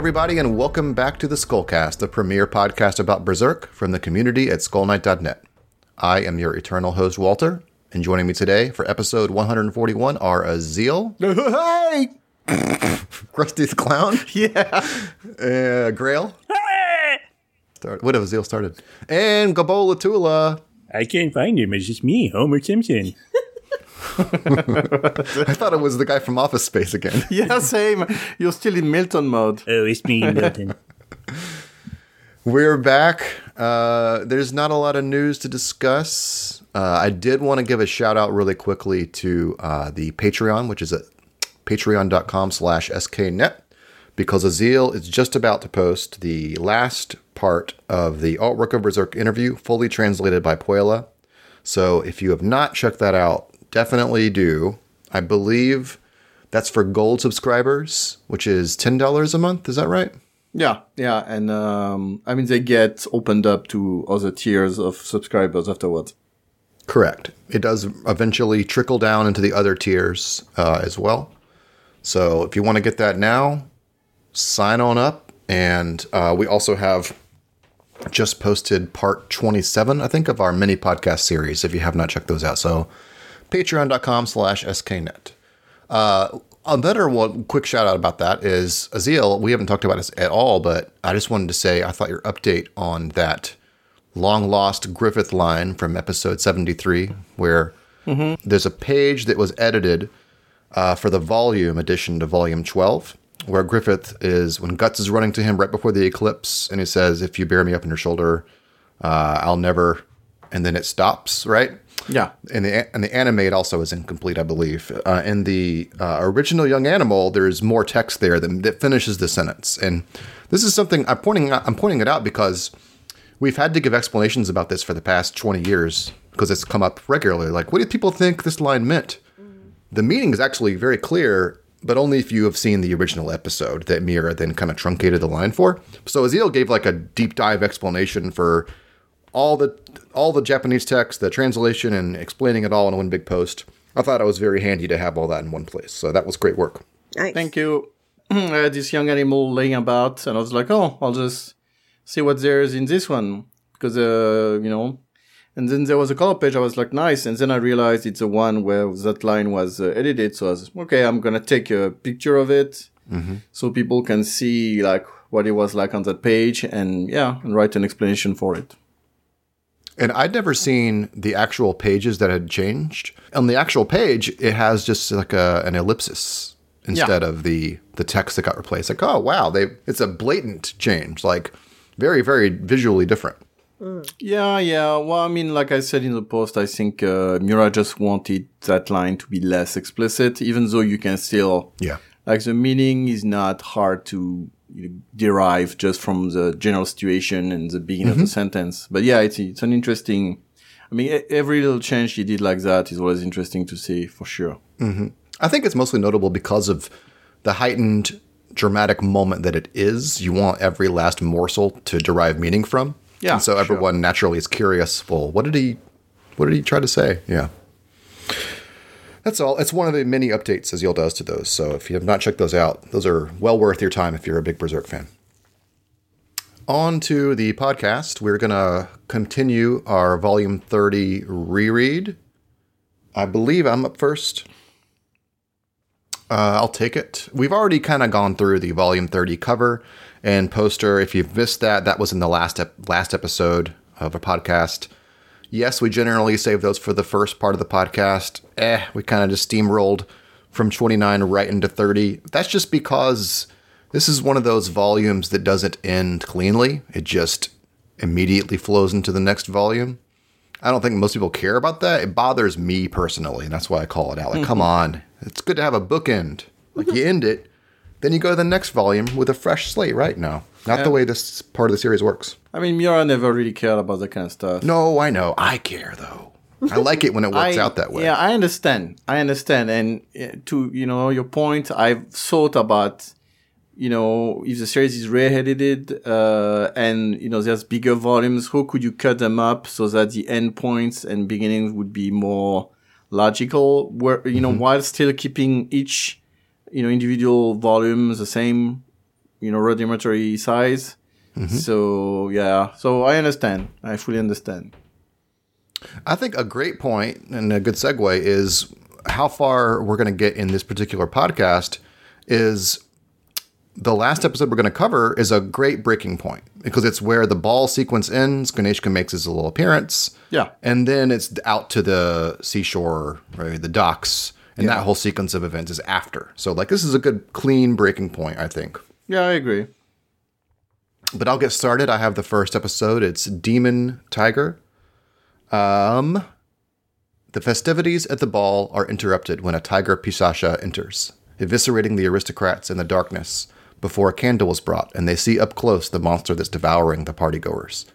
Hey, everybody, and welcome back to the Skullcast, the premier podcast about Berserk from the community at skullknight.net. I am your eternal host, Walter, and joining me today for episode 141 are Azil, Hey! Krusty the Clown, Yeah. uh, Grail. Start, what have Azil started? And Gabola Tula. I can't find him. It's just me, Homer Simpson. I thought it was the guy from Office Space again. Yeah, same. You're still in Milton mode. Oh, it's me, Milton. We're back. Uh, there's not a lot of news to discuss. Uh, I did want to give a shout out really quickly to uh, the Patreon, which is at patreon.com slash sknet, because Azil is just about to post the last part of the Artwork of Berserk interview, fully translated by Puella. So if you have not checked that out, definitely do. I believe that's for gold subscribers, which is $10 a month. Is that right? Yeah, yeah. And um, I mean, they get opened up to other tiers of subscribers afterwards. Correct. It does eventually trickle down into the other tiers uh, as well. So if you want to get that now, sign on up. And uh, we also have just posted part 27, I think, of our mini podcast series if you have not checked those out. So patreon.com slash sknet. Uh, another one quick shout out about that is Azil. We haven't talked about this at all, but I just wanted to say I thought your update on that long lost Griffith line from episode 73, where there's a page that was edited uh, for the volume addition to volume 12, where Griffith is, when Guts is running to him right before the eclipse, and he says, If you bear me up on your shoulder, uh, I'll never. And then it stops, right? Yeah. and the and the animate also is incomplete, I believe. Uh, in the uh, original Young Animal, there's more text there that, that finishes the sentence, and this is something I'm pointing I'm pointing it out because we've had to give explanations about this for the past 20 years because it's come up regularly. Like, what do people think this line meant? The meaning is actually very clear, but only if you have seen the original episode that Miura then kind of truncated the line for. So Azil gave like a deep dive explanation for all the all the Japanese text, the translation, and explaining it all in one big post. I thought it was very handy to have all that in one place. So that was great work. Nice. Thank you. I had this young animal laying about, and I was like, oh, I'll just see what there is in this one. Because, uh, you know, and then there was a color page. I was like, nice. And then I realized it's the one where that line was uh, edited. So I was, okay, I'm going to take a picture of it so people can see like what it was like on that page and yeah, and write an explanation for it. And I'd never seen the actual pages that had changed. On the actual page, it has just like a, an ellipsis instead of the the text that got replaced. Like, oh wow, they it's a blatant change. Like very very visually different. Yeah, yeah. Well, I mean, like I said in the post, I think uh, Miura just wanted that line to be less explicit, even though you can still Yeah. like the meaning is not hard to derive just from the general situation and the beginning of the mm-hmm. sentence. But yeah, it's it's an interesting. I mean, every little change he did like that is always interesting to see for sure. Mm-hmm. I think it's mostly notable because of the heightened dramatic moment that it is. You want every last morsel to derive meaning from. Yeah, And so sure. everyone naturally is curious. Well, what did he what did he try to say? Yeah. That's all. It's one of the many updates Azil does to those. So if you have not checked those out, those are well worth your time if you're a big Berserk fan. On to the podcast. We're going to continue our volume 30 reread. I believe I'm up first. Uh, I'll take it. We've already kind of gone through the volume 30 cover and poster. If you've missed that, that was in the last ep- last episode of a podcast. Yes, we generally save those for the first part of the podcast. Eh, we kind of just steamrolled from 29 right into 30. That's just because this is one of those volumes that doesn't end cleanly. It just immediately flows into the next volume. I don't think most people care about that. It bothers me personally, and that's why I call it out. Like, come on, it's good to have a bookend. Like you end it, then you go to the next volume with a fresh slate. Right now, not the way this part of the series works. I mean, Miura never really cared about that kind of stuff. No, I know. I care though. I like it when it works I- out that way. Yeah, I understand. I understand. And uh, to you know your point, I've thought about you know if the series is re-edited uh, and you know there's bigger volumes, how could you cut them up so that the end points and beginnings would be more logical? Where you know while still keeping each you know individual volume the same you know rudimentary size. Mm-hmm. So yeah, so I understand. I fully understand. I think a great point and a good segue is how far we're going to get in this particular podcast is the last episode we're going to cover is a great breaking point because it's where the ball sequence ends. Ganishka makes his little appearance. Yeah. And then it's out to the seashore, right, the docks, and that whole sequence of events is after. So, like, this is a good, clean breaking point, I think. Yeah, I agree. But I'll get started. I have the first episode. It's Demon Tiger. Um, the festivities at the ball are interrupted when a tiger Pishacha enters, eviscerating the aristocrats in the darkness before a candle is brought and they see up close the monster that's devouring the partygoers.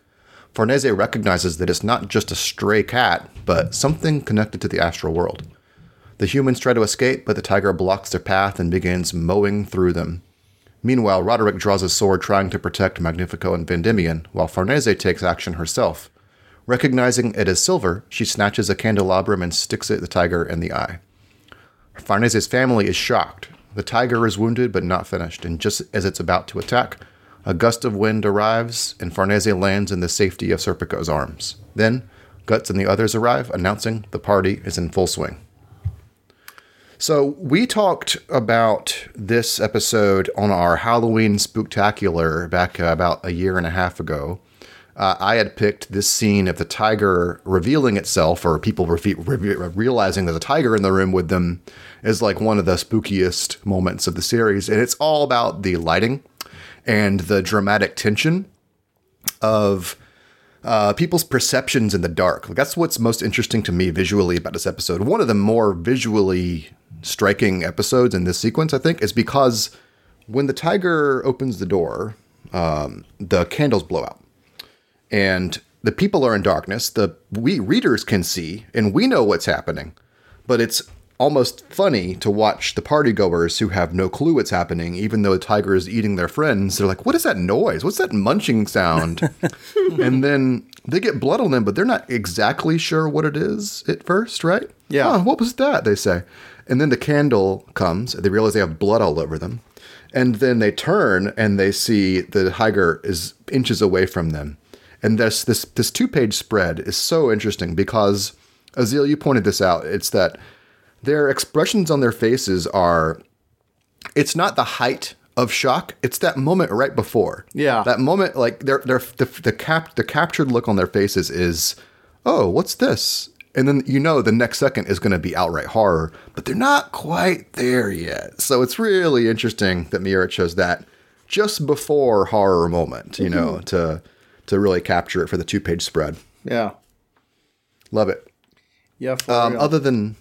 Farnese recognizes that it's not just a stray cat, but something connected to the astral world. The humans try to escape, but the tiger blocks their path and begins mowing through them. Meanwhile, Roderick draws his sword trying to protect Magnifico and Vandimion, while Farnese takes action herself. Recognizing it as silver, she snatches a candelabrum and sticks it at the tiger in the eye. Farnese's family is shocked. The tiger is wounded but not finished, and just as it's about to attack, a gust of wind arrives and Farnese lands in the safety of Serpico's arms. Then, Guts and the others arrive, announcing the party is in full swing. So, we talked about this episode on our Halloween Spooktacular back uh, about a year and a half ago. Uh, I had picked this scene of the tiger revealing itself, or people re- re- realizing there's a tiger in the room with them, as like one of the spookiest moments of the series. And it's all about the lighting and the dramatic tension of uh, people's perceptions in the dark. That's what's most interesting to me visually about this episode. One of the more visually striking episodes in this sequence, I think, is because when the tiger opens the door, um, the candles blow out and the people are in darkness. The we readers can see, and we know what's happening, but it's almost funny to watch the partygoers who have no clue what's happening, even though the tiger is eating their friends. They're like, "What is that noise? What's that munching sound?" and then they get blood on them, but they're not exactly sure what it is at first, right? Yeah. Huh, what was that? They say, and then the candle comes. They realize they have blood all over them. And then they turn and they see the tiger is inches away from them. And this this this two page spread is so interesting because Azil, you pointed this out. It's that their expressions on their faces are it's not the height of shock. It's that moment right before. Yeah. That moment, like they're they're the the cap the captured look on their faces is, oh, what's this? And then you know the next second is going to be outright horror, but they're not quite there yet. So it's really interesting that Miura chose that just before horror moment, you know, to to really capture it for the two page spread. Yeah. Love it. Yeah. For Um, other than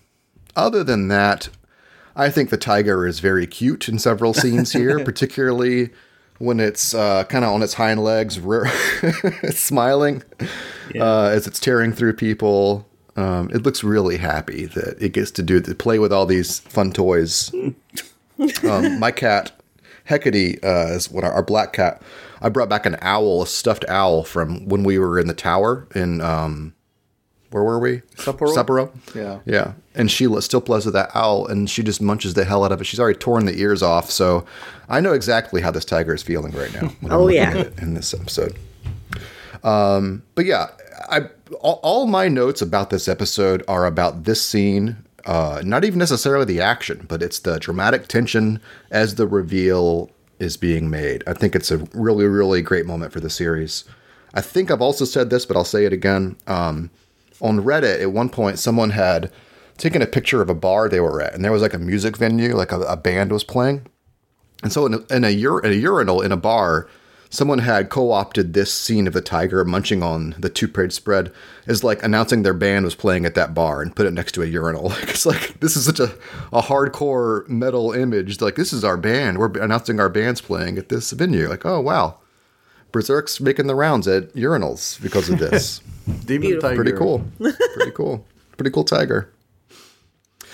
other than that, I think the tiger is very cute in several scenes here, particularly when it's uh, kind of on its hind legs, re- smiling uh, as it's tearing through people. Um, it looks really happy that it gets to do to play with all these fun toys. um, my cat Hecate uh, is what our, our black cat. I brought back an owl, a stuffed owl from when we were in the tower in um, where were we? Sapporo? Sapporo. Yeah. Yeah, and she l- still plays with that owl, and she just munches the hell out of it. She's already torn the ears off, so I know exactly how this tiger is feeling right now. Oh, yeah. in this episode. Um, but yeah, I all, all my notes about this episode are about this scene. Uh, not even necessarily the action, but it's the dramatic tension as the reveal is being made. I think it's a really, really great moment for the series. I think I've also said this, but I'll say it again. Um, on Reddit, at one point, someone had taken a picture of a bar they were at, and there was like a music venue, like a, a band was playing. And so, in a, in, a ur- in a urinal in a bar, someone had co-opted this scene of the tiger munching on the two-page spread as like announcing their band was playing at that bar and put it next to a urinal. Like it's like this is such a, a hardcore metal image. Like this is our band. We're announcing our band's playing at this venue. Like oh wow, Berserk's making the rounds at urinals because of this. Demon Beautiful. Tiger. Pretty cool. Pretty cool. Pretty cool tiger.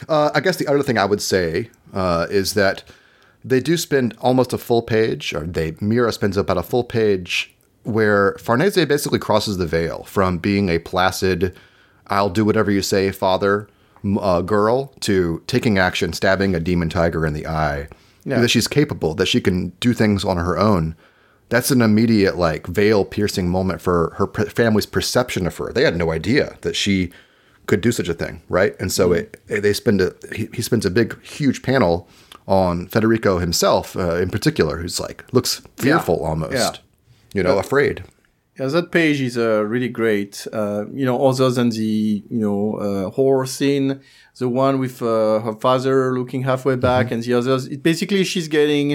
Uh, I guess the other thing I would say uh, is that they do spend almost a full page, or they Miura spends about a full page where Farnese basically crosses the veil from being a placid, "I'll do whatever you say, father" uh, girl to taking action, stabbing a demon tiger in the eye, Yeah. that she's capable, that she can do things on her own. That's an immediate like veil piercing moment for her family's perception of her. They had no idea that she could do such a thing, right? And so it, they spend a he, he spends a big huge panel on Federico himself uh, in particular, who's like looks fearful almost, Yeah. you know, afraid. Yeah, that page is uh, really great. Uh, you know, other than the you know uh, horror scene, the one with uh, her father looking halfway back, and the others. It basically she's getting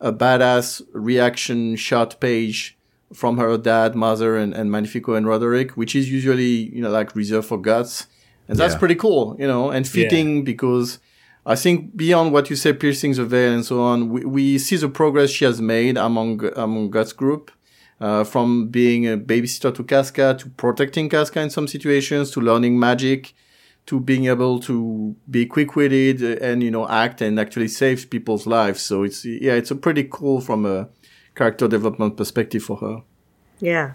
a badass reaction shot page from her dad, mother, and, and Magnifico and Roderick, which is usually you know like reserved for guts, and that's Yeah. pretty cool. You know, and fitting because. I think beyond what you say, piercing the veil and so on, we, we see the progress she has made among among Guts group uh, from being a babysitter to Casca to protecting Casca in some situations to learning magic to being able to be quick-witted and you know act and actually save people's lives. So it's yeah, it's a pretty cool from a character development perspective for her. Yeah.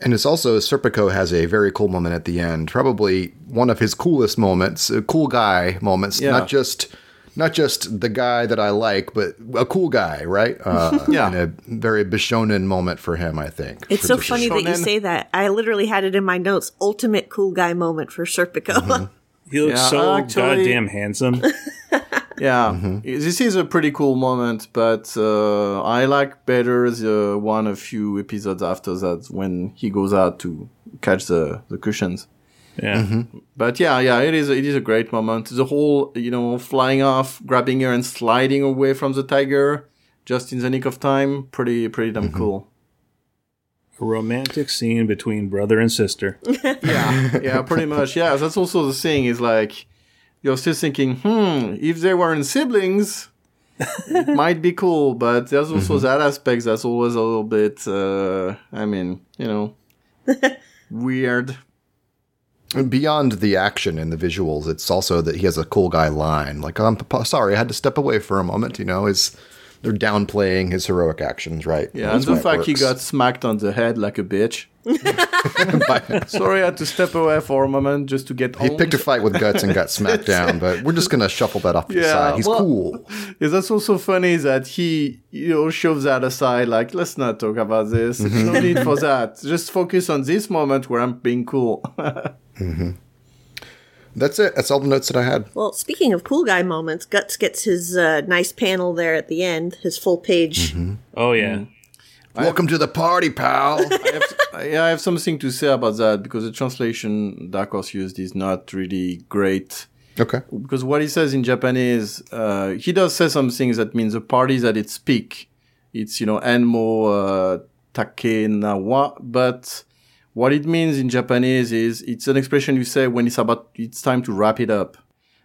And it's also Serpico has a very cool moment at the end, probably one of his coolest moments, uh, cool guy moments. Yeah. Not just not just the guy that I like, but a cool guy, right? Uh, Yeah. and a very Bishonen moment for him, I think. It's so funny that you say that. I literally had it in my notes. Ultimate cool guy moment for Serpico. Mm-hmm. He looks Yeah, so actually- goddamn handsome. Yeah, mm-hmm. this is a pretty cool moment, but uh, I like better the one a few episodes after that when he goes out to catch the the cushions. Yeah. Mm-hmm. But yeah, yeah, it is. It is a great moment. The whole, you know, flying off, grabbing her, and sliding away from the tiger, just in the nick of time. Pretty, pretty damn mm-hmm. cool. A romantic scene between brother and sister. yeah, yeah, pretty much. Yeah, that's also the thing. Is like you're still thinking, hmm, if they weren't siblings, it might be cool. But there's also that aspect that's always a little bit. Uh, I mean, you know, weird. And beyond the action and the visuals, it's also that he has a cool guy line. Like, I'm sorry, I had to step away for a moment. You know, is they're downplaying his heroic actions, right? Yeah, That's and the fact he got smacked on the head like a bitch. Sorry, I had to step away for a moment just to get. he home. picked a fight with guts and got smacked down, but we're just gonna shuffle that off to the Yeah, side. He's well- cool. Yeah, that's also funny that he, you know, shoves that aside. Like, let's not talk about this. There's no mm-hmm. need for that. Just focus on this moment where I'm being cool. Mm-hmm. That's it. That's all the notes that I had. well, speaking of cool guy moments, Guts gets his uh, nice panel there at the end, his full page. Oh yeah. Welcome to the party, pal. I have, yeah, I have something to say about that because the translation Dark Horse used is not really great. okay. Because what he says in Japanese, uh, he does say some things that means the parties that its peak. It's, you know, Enmo uh, Takenawa, but what it means in Japanese is it's an expression you say when it's about, it's time to wrap it up.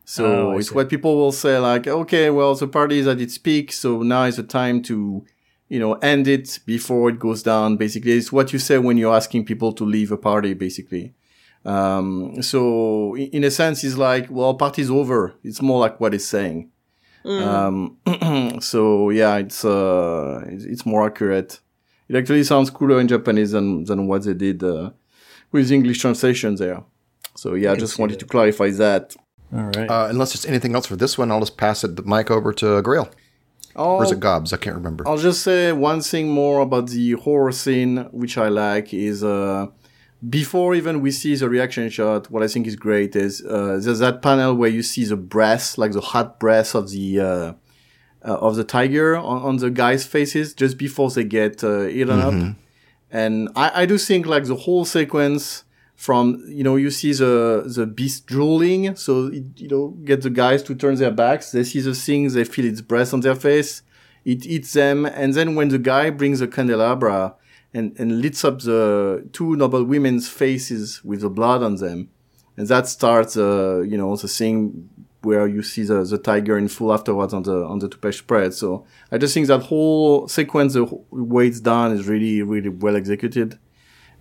So Oh, it's see. what people will say like, okay, well, the party is that it speaks, so now is the time to, you know, end it before it goes down. Basically, it's what you say when you're asking people to leave a party, basically. Um, so in a sense, it's like, well, party's over. It's more like what it's saying. Um, so yeah, it's, uh, it's, it's more accurate. It actually sounds cooler in Japanese than, than what they did, uh, with the English translation there. So yeah, I just wanted that. to clarify that. All right. Uh, unless there's anything else for this one, I'll just pass it the mic over to Grail. Oh, Or is it Gobs? I can't remember. I'll just say one thing more about the horror scene, which I like, is uh, before even we see the reaction shot, what I think is great is uh, there's that panel where you see the breath, like the hot breath of the uh, of the tiger on, on the guys' faces just before they get uh, eaten up. And I, I do think like the whole sequence from you know you see the the beast drooling, so it, you know get the guys to turn their backs. They see the thing, they feel its breath on their face. It eats them, and then when the guy brings the candelabra and and lights up the two noble women's faces with the blood on them, and that starts uh you know the thing where you see the, the tiger in full afterwards on the on the two page spread. So I just think that whole sequence, the wh- way it's done, is really really well executed.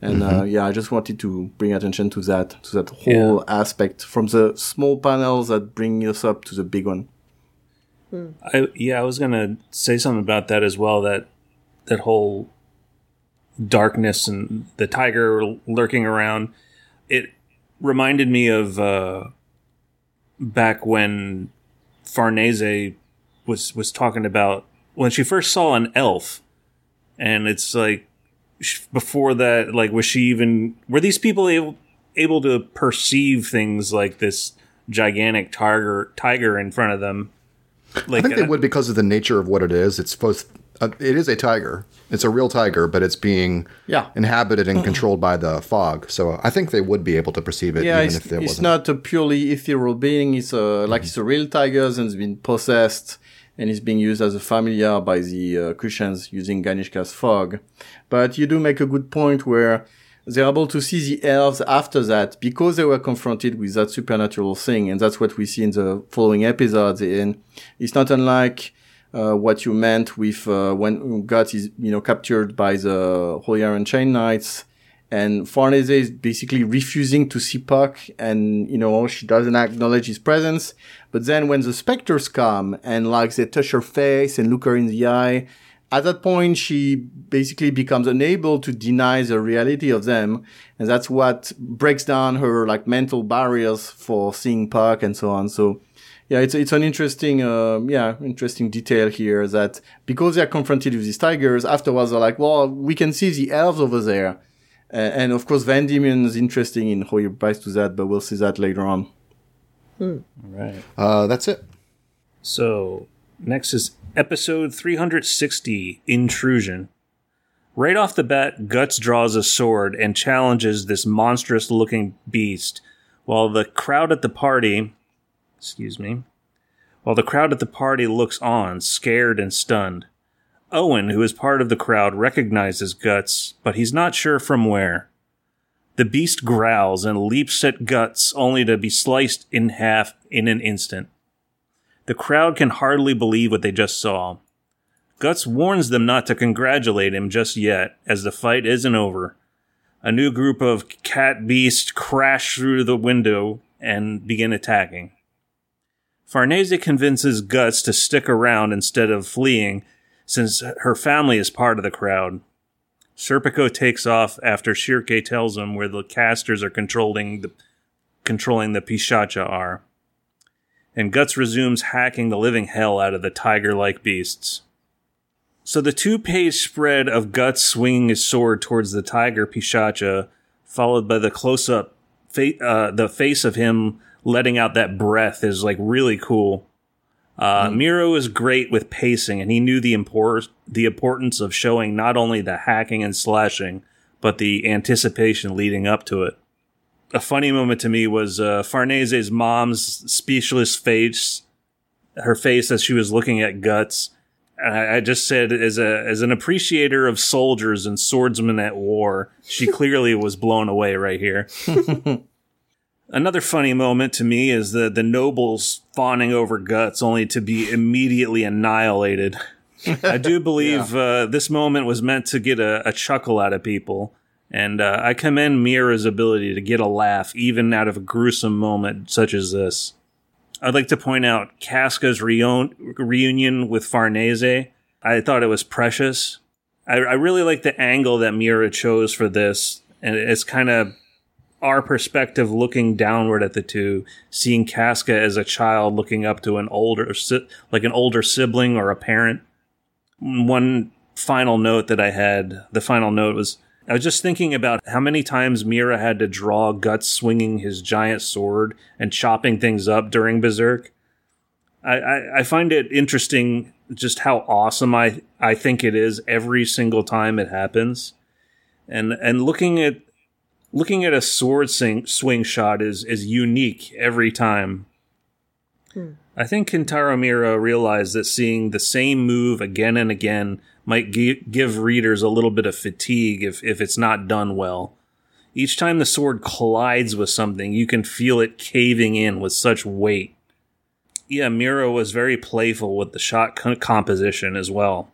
And uh, yeah, I just wanted to bring attention to that, to that whole aspect from the small panels that bring us up to the big one. I yeah, I was gonna say something about that as well. That that whole darkness and the tiger lurking around. It reminded me of uh, back when Farnese was was talking about when she first saw an elf, and it's like before that, like was she even were these people able able to perceive things like this gigantic tiger tiger in front of them? I think they uh, would because of the nature of what it is. It's supposed. Uh, it is a tiger. It's a real tiger, but it's being Yeah. inhabited and controlled by the fog. So I think they would be able to perceive it, Yeah, even it's, if it it's not a purely ethereal being. It's a, like it's a real tiger and it's been possessed and it's being used as a familiar by the uh, Kushans using Ganishka's fog. But you do make a good point where they're able to see the elves after that because they were confronted with that supernatural thing. And that's what we see in the following episodes. And it's not unlike what you meant with uh, when Guts is, you know, captured by the Holy Iron Chain Knights and Farnese is basically refusing to see Puck, and you know she doesn't acknowledge his presence. But then when the specters come and like they touch her face and look her in the eye, at that point she basically becomes unable to deny the reality of them, and that's what breaks down her like mental barriers for seeing Puck and so on. So. Yeah, it's it's an interesting, uh, yeah, interesting detail here that because they are confronted with these tigers, afterwards they're like, well, we can see the elves over there, uh, and of course, Vandimion is interesting in how he replies to that, but we'll see that later on. right. Uh, that's it. So next is episode 360 Intrusion. Right off the bat, Guts draws a sword and challenges this monstrous looking beast, while the crowd at the party, excuse me, while the crowd at the party looks on, scared and stunned. Owen, who is part of the crowd, recognizes Guts, but he's not sure from where. The beast growls and leaps at Guts, only to be sliced in half in an instant. The crowd can hardly believe what they just saw. Guts warns them not to congratulate him just yet, as the fight isn't over. A new group of cat beasts crash through the window and begin attacking. Farnese convinces Guts to stick around instead of fleeing, since her family is part of the crowd. Serpico takes off after Shirke tells him where the casters are controlling the controlling the Pishacha are and Guts resumes hacking the living hell out of the tiger like beasts. So the two page spread of Guts swinging his sword towards the tiger Pishacha, followed by the close up, fa- uh, the face of him letting out that breath is like really cool. Uh, Miura is great with pacing, and he knew the import- the importance of showing not only the hacking and slashing, but the anticipation leading up to it a funny moment to me was uh, Farnese's mom's speechless face, her face as she was looking at guts. And I, I just said, as a as an appreciator of soldiers and swordsmen at war, she clearly was blown away right here. Another funny moment to me is the the nobles fawning over guts, only to be immediately annihilated. I do believe uh, this moment was meant to get a, a chuckle out of people. And uh, I commend Miura's ability to get a laugh even out of a gruesome moment such as this. I'd like to point out Casca's reun- reunion with Farnese. I thought it was precious. I, I really like the angle that Miura chose for this, and it's kind of our perspective looking downward at the two, seeing Casca as a child looking up to an older, like an older sibling or a parent. One final note that I had, the final note was I was just thinking about how many times Miura had to draw Guts swinging his giant sword and chopping things up during Berserk. I, I, I find it interesting just how awesome I, I think it is every single time it happens. And and looking at looking at a sword sing, swing shot is is unique every time. Hmm. I think Kentaro Miura realized that seeing the same move again and again might gi- give readers a little bit of fatigue if, if it's not done well. Each time the sword collides with something, you can feel it caving in with such weight. Yeah, Miura was very playful with the shot co- composition as well.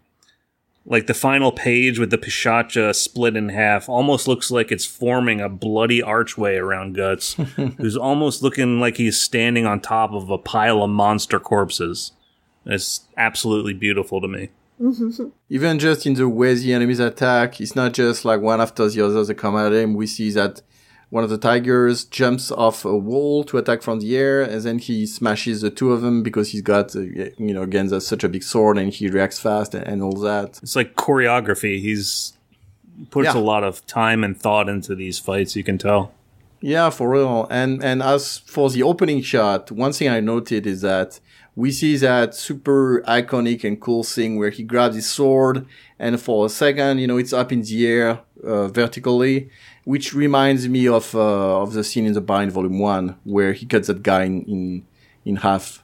Like the final page with the Pishacha split in half almost looks like it's forming a bloody archway around Guts, who's almost looking like he's standing on top of a pile of monster corpses. It's absolutely beautiful to me. Even just in the way the enemies attack, it's not just like one after the other they come at him. We see that one of the tigers jumps off a wall to attack from the air, and then he smashes the two of them because he's got, uh, you know, again, that's such a big sword, and he reacts fast and, and all that. It's like choreography. He's puts Yeah. a lot of time and thought into these fights. You can tell. Yeah, for real. And and as for the opening shot, one thing I noted is that we see that super iconic and cool thing where he grabs his sword and for a second, you know, it's up in the air uh, vertically, which reminds me of uh, of the scene in the Bind Volume One where he cuts that guy in in, in half.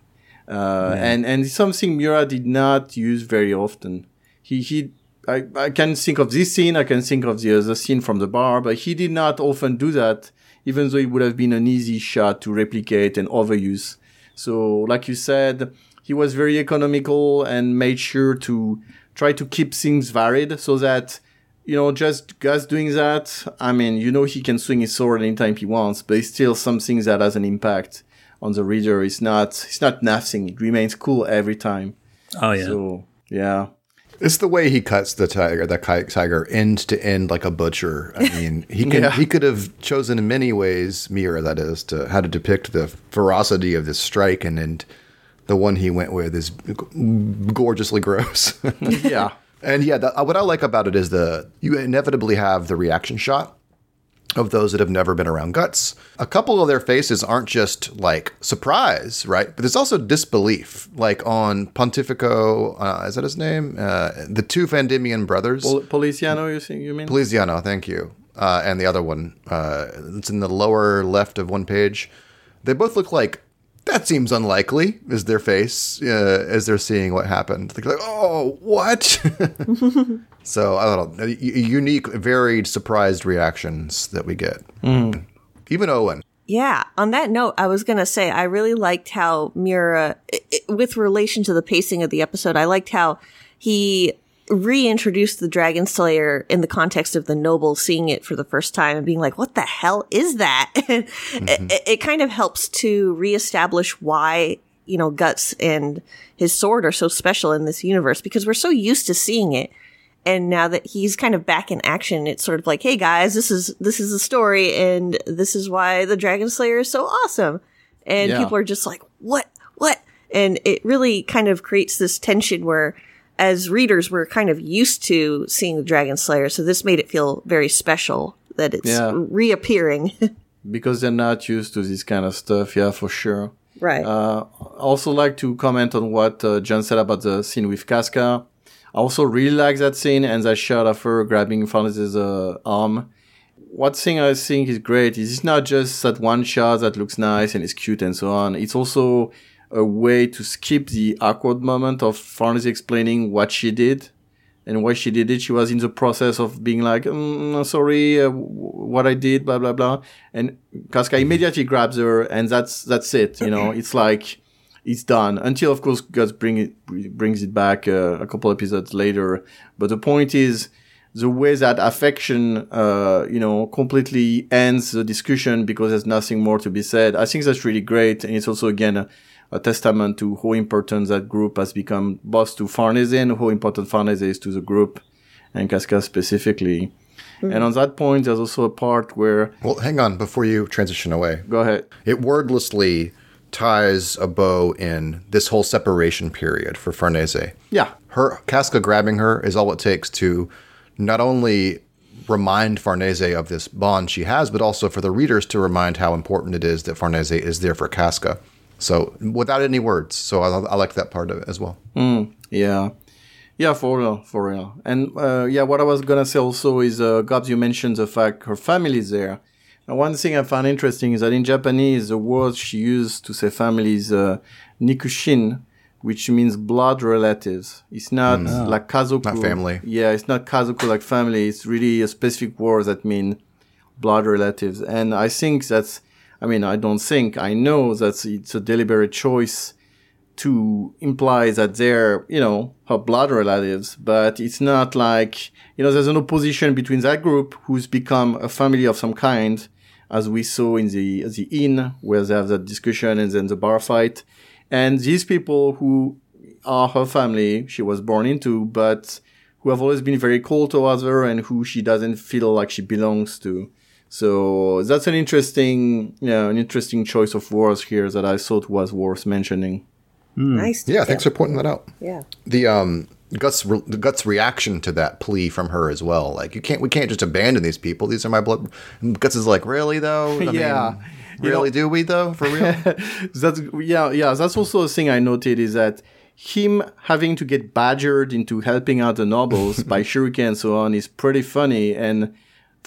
Uh, and and it's something Miura did not use very often. He he I, I can think of this scene, I can think of the other scene from the bar, but he did not often do that, even though it would have been an easy shot to replicate and overuse. So, like you said, he was very economical and made sure to try to keep things varied so that, you know, just Guts doing that, I mean, you know, he can swing his sword anytime he wants, but it's still something that has an impact on the reader. It's not, it's not nothing. It remains cool every time. Oh yeah. So, yeah. It's the way he cuts the tiger, the ki- tiger end to end like a butcher. I mean, he can Yeah. he could have chosen in many ways, Miura that is, to how to depict the ferocity of this strike, and and the one he went with is g- gorgeously gross. Yeah. And yeah, the, what I like about it is the you inevitably have the reaction shot of those that have never been around guts. A couple of their faces aren't just like surprise, right? But there's also disbelief, like on Pontifico. Uh, is that his name? Uh, the two Vandimion brothers. Pol- Policiano, you think you mean? Poliziano, thank you. Uh, and the other one, uh, it's in the lower left of one page. They both look like that seems unlikely. Is their face uh, as they're seeing what happened? They're like, oh, what? so I don't know. Unique, varied, surprised reactions that we get. Even Owen. Yeah. On that note, I was going to say, I really liked how Miura, i- i- with relation to the pacing of the episode, I liked how he reintroduced the Dragon Slayer in the context of the noble seeing it for the first time and being like, what the hell is that? it, mm-hmm. it, it kind of helps to reestablish why, you know, Guts and his sword are so special in this universe because we're so used to seeing it. And now that he's kind of back in action it's sort of like hey guys this is this is the story and this is why the dragon slayer is so awesome. And Yeah. people are just like what? What? And it really kind of creates this tension where as readers we're kind of used to seeing the dragon slayer so this made it feel very special that it's Yeah. reappearing because they're not used to this kind of stuff. Yeah, for sure. right Uh, also like to comment on what uh, John said about the scene with Casca. I also really like that scene and that shot of her grabbing Farnese's uh, arm. What thing I think is great is it's not just that one shot that looks nice and is cute and so on. It's also a way to skip the awkward moment of Farnese explaining what she did and why she did it. She was in the process of being like, mm, sorry, uh, what I did, blah blah blah, and Casca immediately grabs her, and that's that's it. You know, it's like it's done until, of course, Guts bring it brings it back uh, a couple episodes later. But the point is. The way that affection, uh, you know, completely ends the discussion because there's nothing more to be said. I think that's really great, and it's also again a testament to how important that group has become, both to Farnese and how important Farnese is to the group, and Casca specifically. Hmm. And on that point, there's also a part where, Well, hang on before you transition away. go ahead. It wordlessly ties a bow in this whole separation period for Farnese. Yeah, her Casca grabbing her is all it takes to not only remind Farnese of this bond she has, but also for the readers to remind how important it is that Farnese is there for Casca. So without any words. So I, I like that part of it as well. Yeah. Yeah, for real, for real. And uh, yeah, what I was gonna say also is, uh, Gabs, you mentioned the fact her family is there. Now, one thing I found interesting is that in Japanese, the word she used to say family is uh, nikushin, which means blood relatives. It's not like kazoku. Not family. Yeah, it's not kazoku like family. It's really a specific word that mean blood relatives. And I think that's, I mean, I don't think, I know that it's a deliberate choice to imply that they're, you know, her blood relatives, but it's not like, you know, there's an opposition between that group who's become a family of some kind, as we saw in the, the inn where they have that discussion and then the bar fight. And these people who are her family she was born into, but who have always been very cold towards her and who she doesn't feel like she belongs to. So that's an interesting, you know, an interesting choice of words here that I thought was worth mentioning. Nice. Yeah, thanks for pointing that out. Yeah. The um guts re- the guts reaction to that plea from her as well. Like you can't we can't just abandon these people. These are my blood. And guts is like really though. I Yeah. mean, really know- do we though for real? that's yeah yeah that's also a thing i noted is that him having to get badgered into helping out the nobles by shuriken and so on is pretty funny and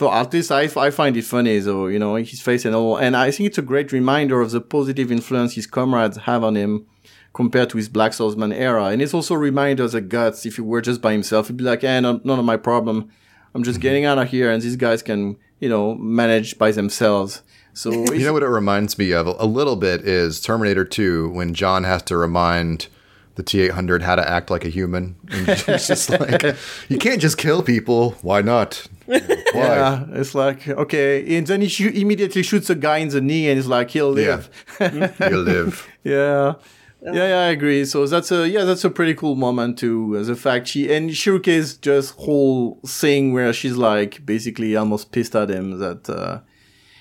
for at least I, I find it funny so you know his face and all. And i think it's a great reminder of the positive influence his comrades have on him compared to his black swordsman era. And it's also a reminder of the guts. If he were just by himself he'd be like eh, no, none of my problem. I'm just getting out of here and these guys can you know manage by themselves. So You know what it reminds me of a little bit is Terminator 2 when John has to remind the T 800 how to act like a human. And it's just like, you can't just kill people. Why not? Why? Yeah, it's like okay, and then he shoo- immediately shoots a guy in the knee, and he's like, he'll live. You live. Yeah. yeah, yeah, I agree. So that's a yeah, that's a pretty cool moment too. As a fact she and Shirke's just whole thing where she's like basically almost pissed at him that uh,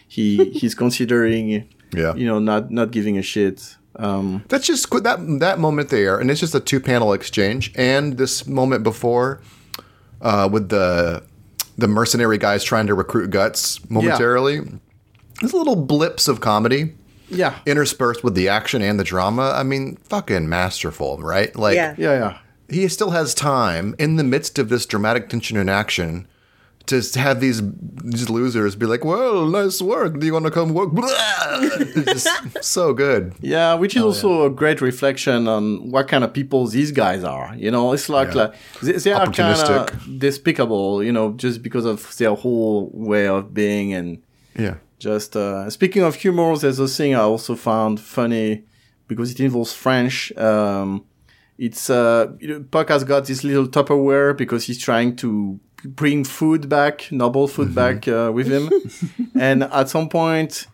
he he's considering Yeah. you know not not giving a shit. Um, That's just that that moment there, and it's just a two panel exchange, and this moment before, uh, with the the mercenary guys trying to recruit guts momentarily. There's little blips of comedy yeah, interspersed with the action and the drama. I mean, fucking masterful, right? Like, Yeah. yeah, yeah. he still has time in the midst of this dramatic tension and action to have these these losers be like, "Well, nice work. Do you want to come work?" Blah! It's so good. Yeah, which Oh, is also a great reflection on what kind of people these guys are. You know, it's like, Yeah. like they, they are kind of despicable. You know, just because of their whole way of being and Yeah. just. Uh, speaking of humor, there's a thing I also found funny because it involves French. Um, it's uh, Puck has got this little Tupperware because he's trying to bring food back, noble food back uh, with him, and at some point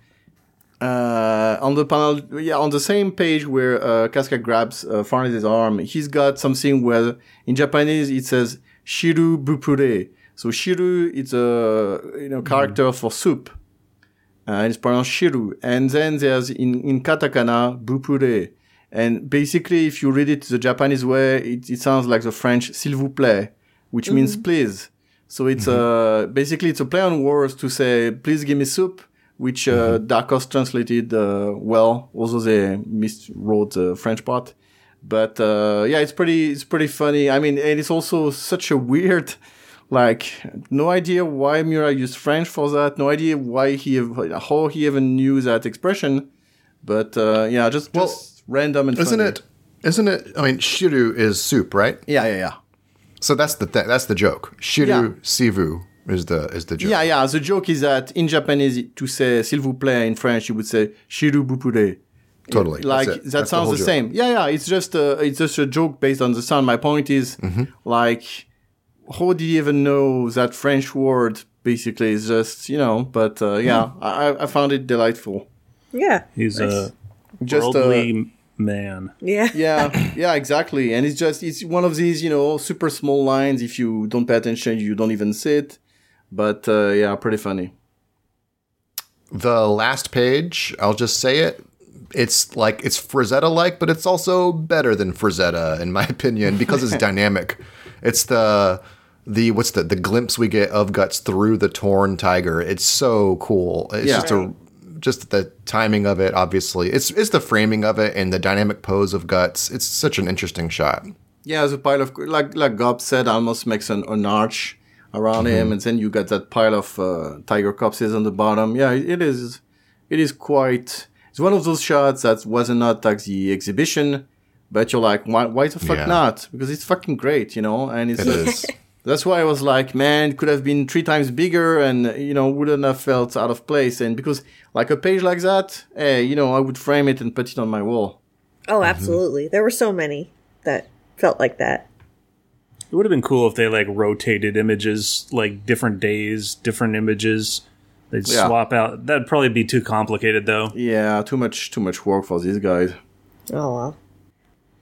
uh, on the panel, yeah, on the same page where uh, Casca grabs uh, arm, he's got something where in Japanese it says shiru bupure. So shiru it's a you know character for soup, uh, and it's pronounced shiru. And then there's in in katakana bupure. And basically, if you read it the Japanese way, it, it sounds like the French s'il vous plaît, which means please. So it's uh, basically it's a play on words to say please give me soup, which uh, Horse translated uh, well, although they miswrote the French part. But uh, yeah, it's pretty it's pretty funny. I mean, and it's also such a weird, like no idea why Miura used French for that. No idea why he how he even knew that expression. But uh, yeah, just Well, just random and Isn't funny. it? Isn't it? I mean, shiru is soup, right? Yeah, yeah, yeah. So that's the th- that's the joke. Shiru Yeah. sivu is the is the joke. Yeah, yeah. The joke is that in Japanese, to say "s'il vous plaît" in French, you would say "shiru bupure." Totally. Like That's it. that That's sounds whole the, same. Yeah, yeah. It's just a it's just a joke based on the sound. My point is, Mm-hmm. like, how do you even know that French word? Basically, is just you know. But uh, yeah, Hmm. I, I found it delightful. Yeah. He's a Just worldly man. Yeah. yeah, yeah, exactly. And it's just it's one of these you know super small lines. If you don't pay attention, you don't even see it. But uh, yeah, pretty funny. The last page, I'll just say it. It's like it's Frazetta like, but it's also better than Frazetta in my opinion because it's dynamic. It's the the what's the the glimpse we get of guts through the torn tiger. It's so cool. It's Yeah. just a just the timing of it. Obviously, it's it's the framing of it and the dynamic pose of guts. It's such an interesting shot. Yeah, as a pile of like like Gob said, almost makes an, an arch around him, and then you got that pile of uh, tiger corpses on the bottom. Yeah, it, it is. It is quite. It's one of those shots that wasn't not like the exhibition, but you're like, why? Why the fuck Yeah. not? Because it's fucking great, you know. And it's It is. that's why I was like, man, it could have been three times bigger, and you know, wouldn't have felt out of place. And because like a page like that, hey, you know, I would frame it and put it on my wall. Oh, absolutely. There were so many that felt like that. It would have been cool if they like rotated images, like different days, different images. They'd Yeah. swap out. That'd probably be too complicated, though. Yeah, too much, too much work for these guys. Oh, well.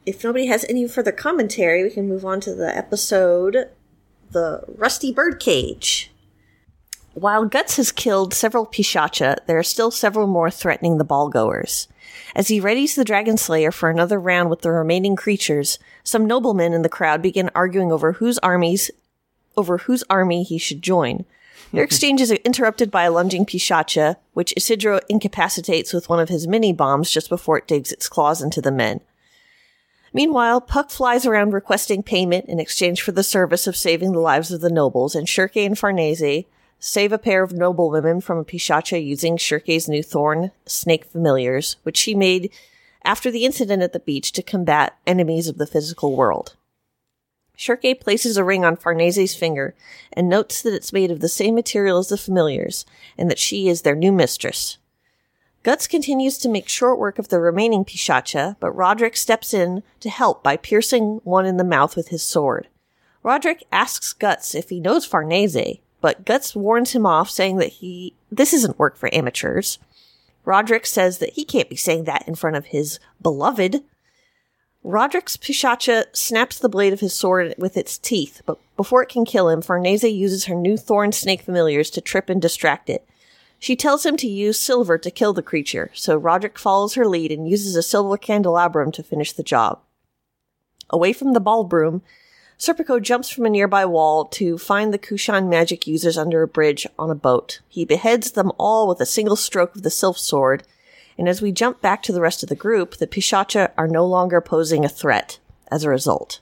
If nobody has any further commentary, we can move on to the episode The Rusty Birdcage. While Guts has killed several Pishacha, there are still several more threatening the ball goers. As he readies the Dragon Slayer for another round with the remaining creatures, some noblemen in the crowd begin arguing over whose armies over whose army he should join. Their exchange is interrupted by a lunging Pishacha, which Isidro incapacitates with one of his mini bombs just before it digs its claws into the men. Meanwhile, Puck flies around requesting payment in exchange for the service of saving the lives of the nobles, and Shirke and Farnese save a pair of noblewomen from a Pishacha using Shirke's new thorn snake familiars, which she made after the incident at the beach to combat enemies of the physical world. Shirke places a ring on Farnese's finger and notes that it's made of the same material as the familiars and that she is their new mistress. Guts continues to make short work of the remaining Pishacha, but Roderick steps in to help by piercing one in the mouth with his sword. Roderick asks Guts if he knows Farnese, but Guts warns him off, saying that he this isn't work for amateurs. Roderick says that he can't be saying that in front of his beloved. Roderick's Pishacha snaps the blade of his sword with its teeth, but before it can kill him, Farnese uses her new thorn snake familiars to trip and distract it. She tells him to use silver to kill the creature, so Roderick follows her lead and uses a silver candelabrum to finish the job. Away from the ballroom, Serpico jumps from a nearby wall to find the Kushan magic users under a bridge on a boat. He beheads them all with a single stroke of the Sylph sword, and as we jump back to the rest of the group, the Pishacha are no longer posing a threat as a result.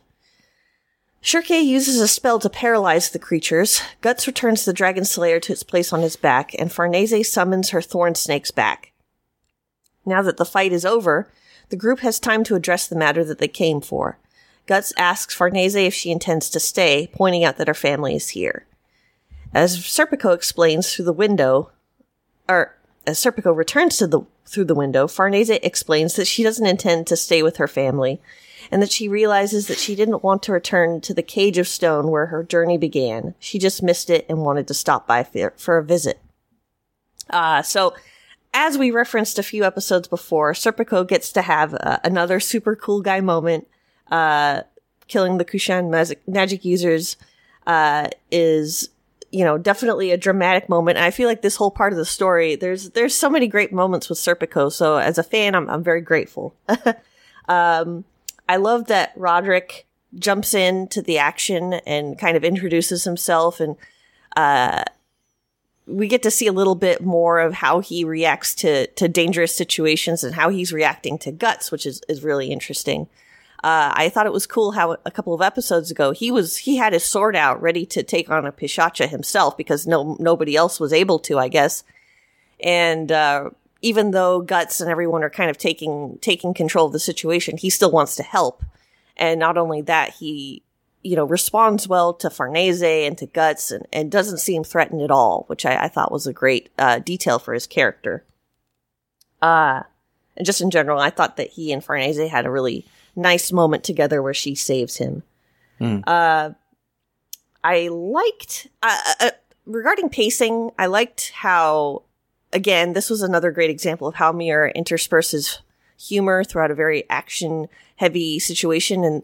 Shirke uses a spell to paralyze the creatures. Guts returns the Dragon Slayer to its place on his back, and Farnese summons her thorn snakes back. Now that the fight is over, the group has time to address the matter that they came for. Guts asks Farnese if she intends to stay, pointing out that her family is here. As Serpico explains through the window, or as Serpico returns to the through the window, Farnese explains that she doesn't intend to stay with her family, and that she realizes that she didn't want to return to the cage of stone where her journey began. She just missed it and wanted to stop by for, for a visit. Uh, so, as we referenced a few episodes before, Serpico gets to have uh, another super cool guy moment. Uh, killing the Kushan magic, magic users uh, is you know, definitely a dramatic moment. And I feel like this whole part of the story, there's there's so many great moments with Serpico. So as a fan, I'm I'm very grateful. um, I love that Roderick jumps into the action and kind of introduces himself, and uh, we get to see a little bit more of how he reacts to to dangerous situations and how he's reacting to guts, which is is really interesting. Uh, I thought it was cool how a couple of episodes ago he was he had his sword out ready to take on a Pishacha himself because no nobody else was able to, I guess. And uh, even though Guts and everyone are kind of taking taking control of the situation, he still wants to help. And not only that, he you know responds well to Farnese and to Guts and, and doesn't seem threatened at all, which I, I thought was a great uh, detail for his character. Uh and just in general, I thought that he and Farnese had a really nice moment together where she saves him. Mm. Uh, I liked uh, uh, regarding pacing. I liked how, again, this was another great example of how Miura intersperses humor throughout a very action-heavy situation and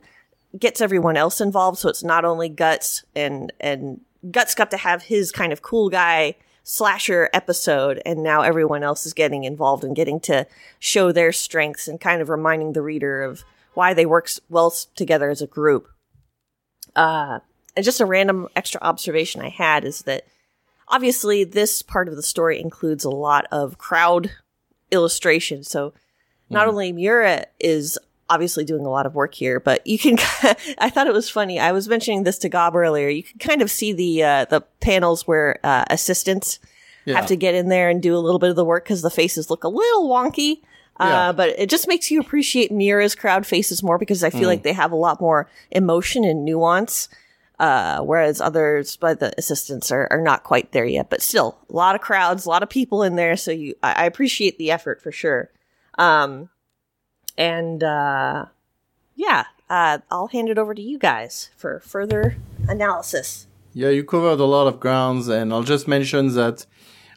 gets everyone else involved. So it's not only Guts and and Guts got to have his kind of cool guy slasher episode and now everyone else is getting involved and getting to show their strengths and kind of reminding the reader of why they work well together as a group. Uh, and just a random extra observation I had is that obviously this part of the story includes a lot of crowd illustration. So not mm. only Miura is obviously doing a lot of work here, but you can, I thought it was funny. I was mentioning this to Gob earlier. You can kind of see the, uh, the panels where, uh, assistants yeah. have to get in there and do a little bit of the work because the faces look a little wonky. Yeah. Uh, but it just makes you appreciate Miura's crowd faces more because I feel mm. like they have a lot more emotion and nuance. Uh, whereas others by the assistants are, are not quite there yet, but still a lot of crowds, a lot of people in there. So you, I, I appreciate the effort for sure. Um, and, uh, yeah, uh, I'll hand it over to you guys for further analysis. Yeah, you covered a lot of grounds and I'll just mention that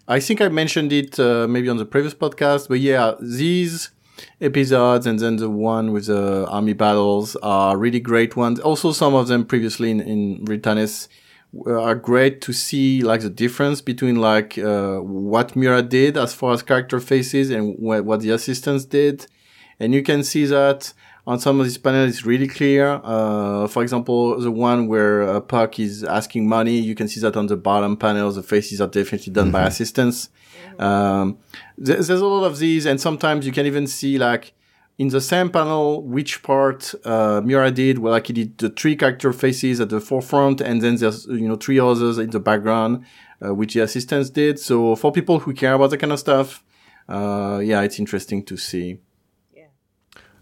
I think I mentioned it uh, maybe on the previous podcast, but yeah, these episodes and then the one with the army battles are really great ones. Also, some of them previously in, in Ritanis are great to see like the difference between like uh, what Miura did as far as character faces and wh- what the assistants did, and you can see that on some of these panels it's really clear. Uh, for example, the one where uh, Puck is asking money, you can see that on the bottom panel. The faces are definitely done by assistants. Um, th- there's a lot of these, and sometimes you can even see like in the same panel which part uh, did. Well, like he did the three character faces at the forefront, and then there's you know three others in the background, uh, which the assistants did. So for people who care about that kind of stuff, uh, yeah, it's interesting to see.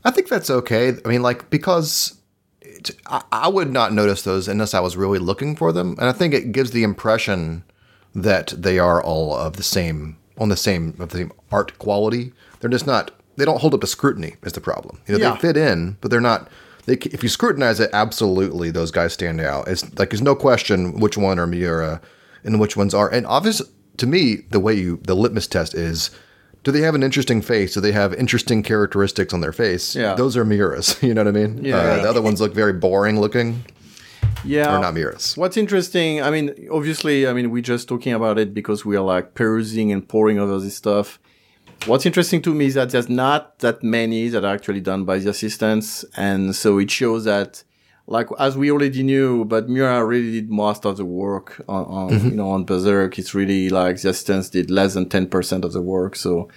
I think that's okay. I mean, like because it, I, I would not notice those unless I was really looking for them, and I think it gives the impression that they are all of the same on the same of the same art quality. They're just not. They don't hold up to scrutiny. Is the problem? You know, Yeah. they fit in, but they're not. They, if you scrutinize it, absolutely, those guys stand out. It's like there's no question which one are Miura and which ones are. And obvious to me, the way you the litmus test is. Do they have an interesting face? Do they have interesting characteristics on their face? Yeah. Those are Miura's. You know what I mean? Yeah. Uh, the other ones look very boring looking. Yeah, Or not Miura's. What's interesting, I mean, obviously, I mean, we're just talking about it because we are like perusing and poring over this stuff. What's interesting to me is that there's not that many that are actually done by the assistants. And so it shows that, like, as we already knew, but Miura really did most of the work on, on you know, on Berserk. It's really like the did less than 10% of the work. So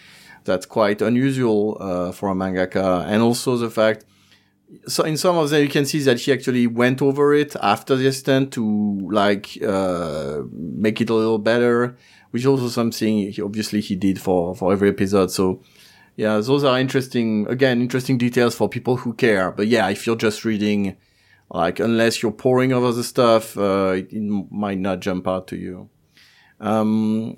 that's quite unusual, uh, for a mangaka. And also the fact, so in some of them you can see that he actually went over it after the assistant to like uh make it a little better which is also something he, obviously he did for for every episode so yeah those are interesting again interesting details for people who care but yeah if you're just reading like unless you're pouring over the stuff uh it, it might not jump out to you um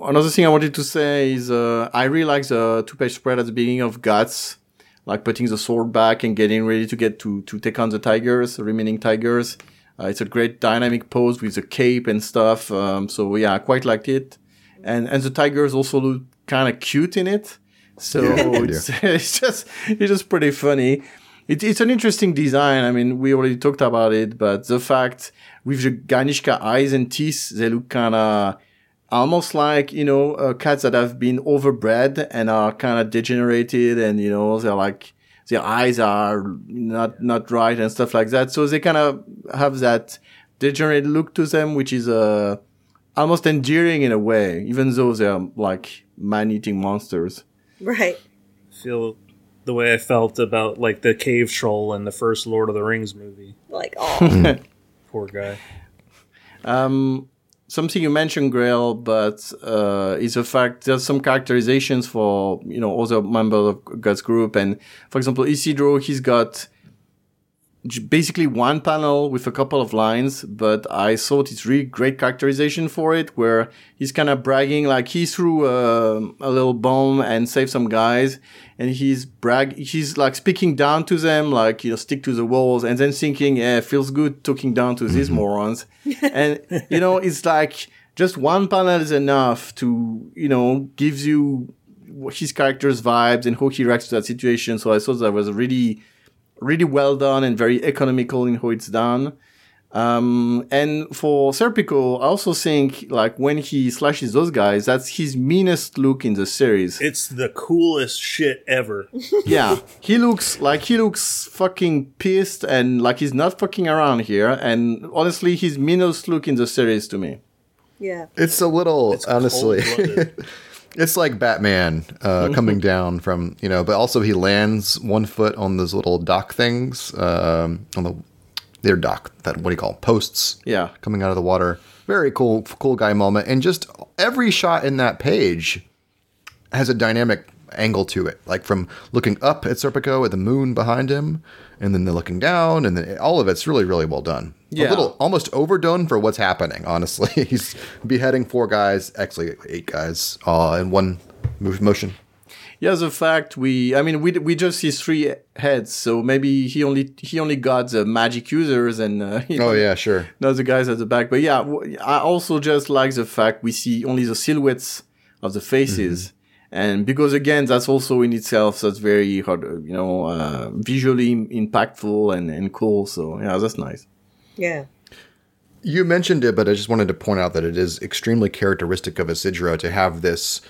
another thing i wanted to say is uh i really like the two page spread at the beginning of guts like putting the sword back and getting ready to get to to take on the tigers, the remaining tigers. Uh, it's a great dynamic pose with the cape and stuff. Um, so yeah, I quite liked it, and and the tigers also look kind of cute in it. So it's, it's just it's just pretty funny. It, it's an interesting design. I mean, we already talked about it, but the fact with the Ganishka eyes and teeth, they look kind of almost like you know uh, cats that have been overbred and are kind of degenerated and you know they're like their eyes are not not right and stuff like that so they kind of have that degenerate look to them which is uh almost endearing in a way even though they're like man-eating monsters Right. feel the way I felt about like the cave troll in the first Lord of the Rings movie. Like, oh, Poor guy. Um, something you mentioned, Grail, but uh, is the fact there's some characterizations for you know other members of Guts' group, and for example, Isidro, he's got j- basically one panel with a couple of lines, but I thought it's really great characterization for it, where he's kind of bragging like he threw a, a little bomb and saved some guys, and he's brag, he's like speaking down to them, like you know, stick to the walls, and then thinking, yeah, feels good talking down to these mm-hmm. morons, and you know, it's like just one panel is enough to you know gives you his character's vibes and how he reacts to that situation. So I thought that was really really well done and very economical in how it's done. Um, and for Serpico, I also think like when he slashes those guys, that's his meanest look in the series. It's the coolest shit ever. yeah, he looks like he looks fucking pissed and like he's not fucking around here. And honestly, his meanest look in the series to me. yeah. It's a little It's honestly. It's like Batman uh, coming down from you know, but also he lands one foot on those little dock things um, on the their dock. That what do you call 'em? posts? Yeah. coming out of the water. Very cool, cool guy moment, and just every shot in that page has a dynamic angle to it, like from looking up at Serpico at the moon behind him, and then the looking down, and then all of it's really, really well done. Yeah. A little almost overdone for what's happening. Honestly, he's beheading four guys, actually eight guys, uh, in one move motion. Yeah, the fact we, I mean, we we just see three heads, so maybe he only he only got the magic users and uh, you know, Oh yeah, sure. not the guys at the back. But yeah, I also just like the fact we see only the silhouettes of the faces. And because again, that's also in itself, that's very hard, you know, uh, visually impactful and, and cool. So yeah, that's nice. Yeah. You mentioned it, but I just wanted to point out that it is extremely characteristic of Isidro to have this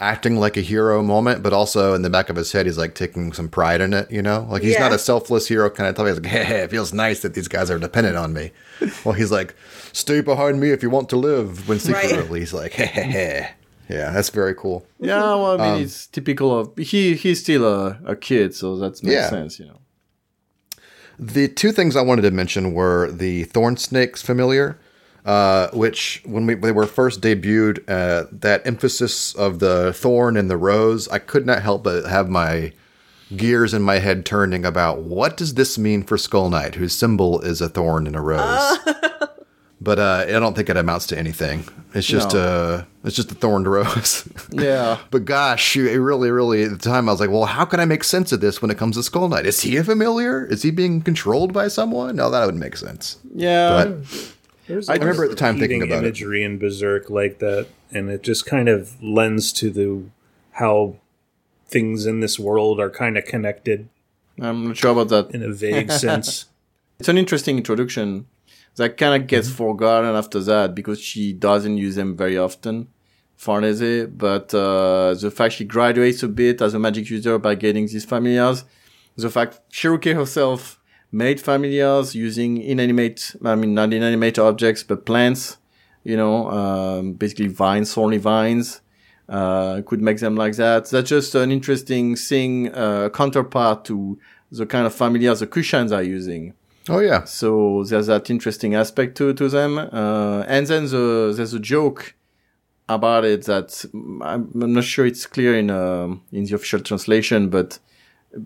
acting like a hero moment, but also in the back of his head, he's like taking some pride in it, you know? Like he's Yeah. not a selfless hero kind of type. He's like, hey, it feels nice that these guys are dependent on me. well, he's like, stay behind me if you want to live. When Right. secretly, he's like, hey, hey, hey. Yeah, that's very cool. Yeah, well, I mean, Um, it's typical of he. He's still a, a kid, so that makes Yeah. sense, you know. The two things I wanted to mention were the thorn snakes familiar, uh, which when we they were first debuted, uh, that emphasis of the thorn and the rose, I could not help but have my gears in my head turning about what does this mean for Skull Knight, whose symbol is a thorn and a rose. but uh, I don't think it amounts to anything. It's just No. uh, it's just a thorned rose. Yeah, But gosh, it really, really, at the time, I was like, well, how can I make sense of this when it comes to Skull Knight? Is he a familiar? Is he being controlled by someone? No, that would make sense. yeah. But There's I remember at the time thinking repeating about it. imagery in Berserk like that, and it just kind of lends to the how things in this world are kind of connected I'm not sure about that. in a vague sense. It's an interesting introduction that kind of gets Mm-hmm. forgotten after that because she doesn't use them very often, Farnese. But uh, the fact she graduates a bit as a magic user by getting these familiars, the fact Shirke herself made familiars using inanimate, I mean not inanimate objects but plants, you know, um, basically vines, thorny vines. Uh, could make them like that. That's just an interesting thing, uh, counterpart to the kind of familiars the Kushans are using. Oh yeah, So there's that interesting aspect to to them. Uh, and then the, there's a joke about it that I'm, I'm not sure it's clear in um in the official translation, but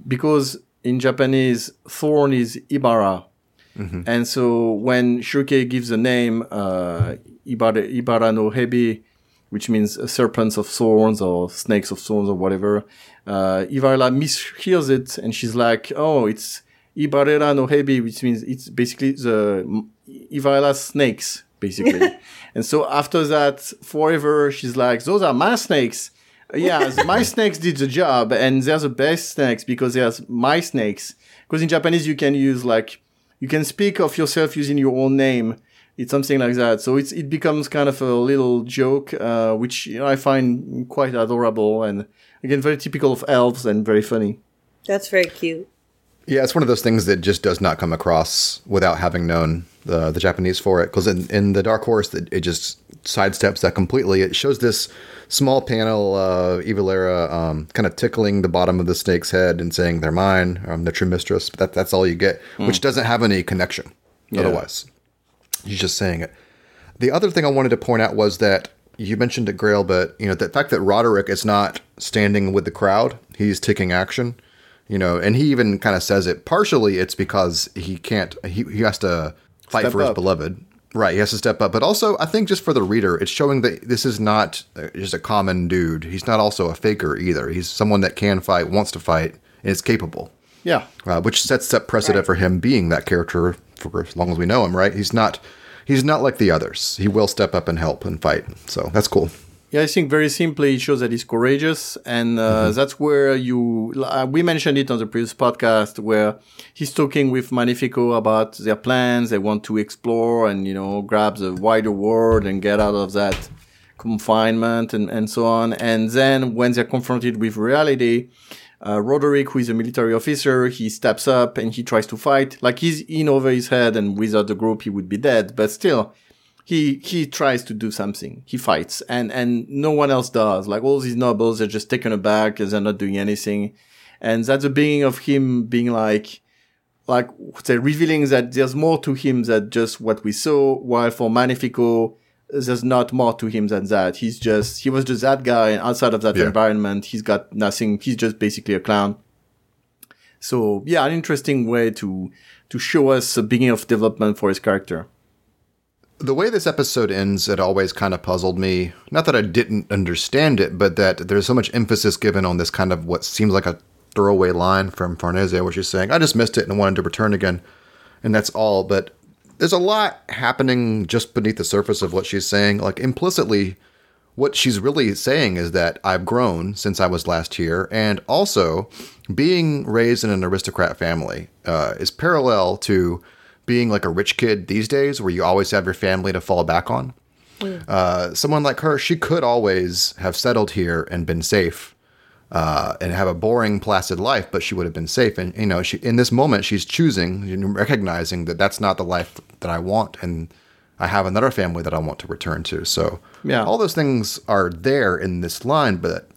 because in Japanese thorn is ibara, and so when Shirke gives the name uh, ibara ibara no hebi, which means uh, serpents of thorns or snakes of thorns or whatever, uh, Ivalera mishears it and she's like, oh, it's Ibarera no hebi, which means it's basically the m- snakes, basically. and so after that, forever, she's like, those are my snakes. Yeah, my snakes did the job, and they're the best snakes because they're my snakes. Because in Japanese, you can use like, you can speak of yourself using your own name. It's something like that. So it's, it becomes kind of a little joke, uh, which you know, I find quite adorable and again, very typical of elves and very funny. That's very cute. Yeah. It's one of those things that just does not come across without having known the the Japanese for it. Because in, in the Dark Horse, it, it just sidesteps that completely. It shows this small panel of Ivalera um, kind of tickling the bottom of the snake's head and saying, "They're mine. I'm the true mistress." But that, that's all you get, which doesn't have any connection. Otherwise, he's just saying it. The other thing I wanted to point out was that you mentioned it, Grail, but you know the fact that Roderick is not standing with the crowd; he's taking action. You know, and he even kind of says it. Partially, it's because he can't. He he has to fight Step for his beloved. Right, he has to step up. But also, I think just for the reader, it's showing that this is not uh, just a common dude. He's not also a faker either. He's someone that can fight, wants to fight, and is capable Yeah. uh, which sets up precedent for him being that character for as long as we know him. Right? He's not he's not like the others. He will step up and help and fight. So that's cool. Yeah, I think very simply it shows that he's courageous, and uh, that's where you. Uh, we mentioned it on the previous podcast where he's talking with Magnifico about their plans. They want to explore and you know grab the wider world and get out of that confinement and and so on. And then when they're confronted with reality, uh, Roderick, who is a military officer, he steps up and he tries to fight. Like he's in over his head, and without the group, he would be dead. But still, he he tries to do something. He fights, and and no one else does. Like all these nobles are just taken aback because they're not doing anything, and that's the beginning of him being like, like say revealing that there's more to him than just what we saw. While for Magnifico, there's not more to him than that. He's just he was just that guy, and outside of that Yeah. environment, he's got nothing. He's just basically a clown. So yeah, an interesting way to to show us a beginning of development for his character. The way this episode ends, it always kind of puzzled me. Not that I didn't understand it, but that there's so much emphasis given on this kind of what seems like a throwaway line from Farnese, where she's saying, I just missed it and wanted to return again. And that's all. But there's a lot happening just beneath the surface of what she's saying. Like implicitly, what she's really saying is that I've grown since I was last here, and also being raised in an aristocrat family uh, is parallel to being like a rich kid these days, where you always have your family to fall back on. Uh, someone like her, she could always have settled here and been safe. Uh, and have a boring, placid life, but she would have been safe. And you know, she in this moment, she's choosing, recognizing that that's not the life that I want, and I have another family that I want to return to. So, Yeah. all those things are there in this line, but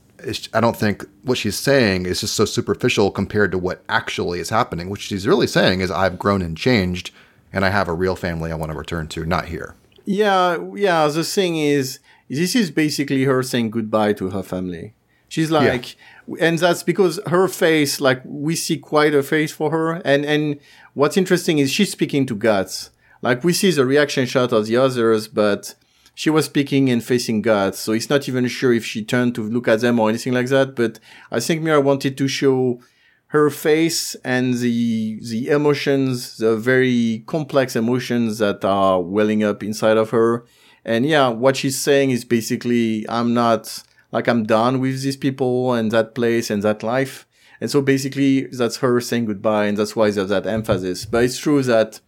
I don't think what she's saying is just so superficial compared to what actually is happening. What she's really saying is, I've grown and changed, and I have a real family I want to return to, not here. Yeah, yeah. The thing is, this is basically her saying goodbye to her family. She's like, and that's because her face, like we see quite a face for her. And and what's interesting is she's speaking to Guts. Like we see the reaction shot of the others, but she was speaking and facing Guts, so it's not even sure if she turned to look at them or anything like that. But I think Miura wanted to show her face and the the emotions, the very complex emotions that are welling up inside of her. And yeah, what she's saying is basically, I'm not like I'm done with these people and that place and that life. And so basically, that's her saying goodbye, and that's why there's that emphasis. But it's true that,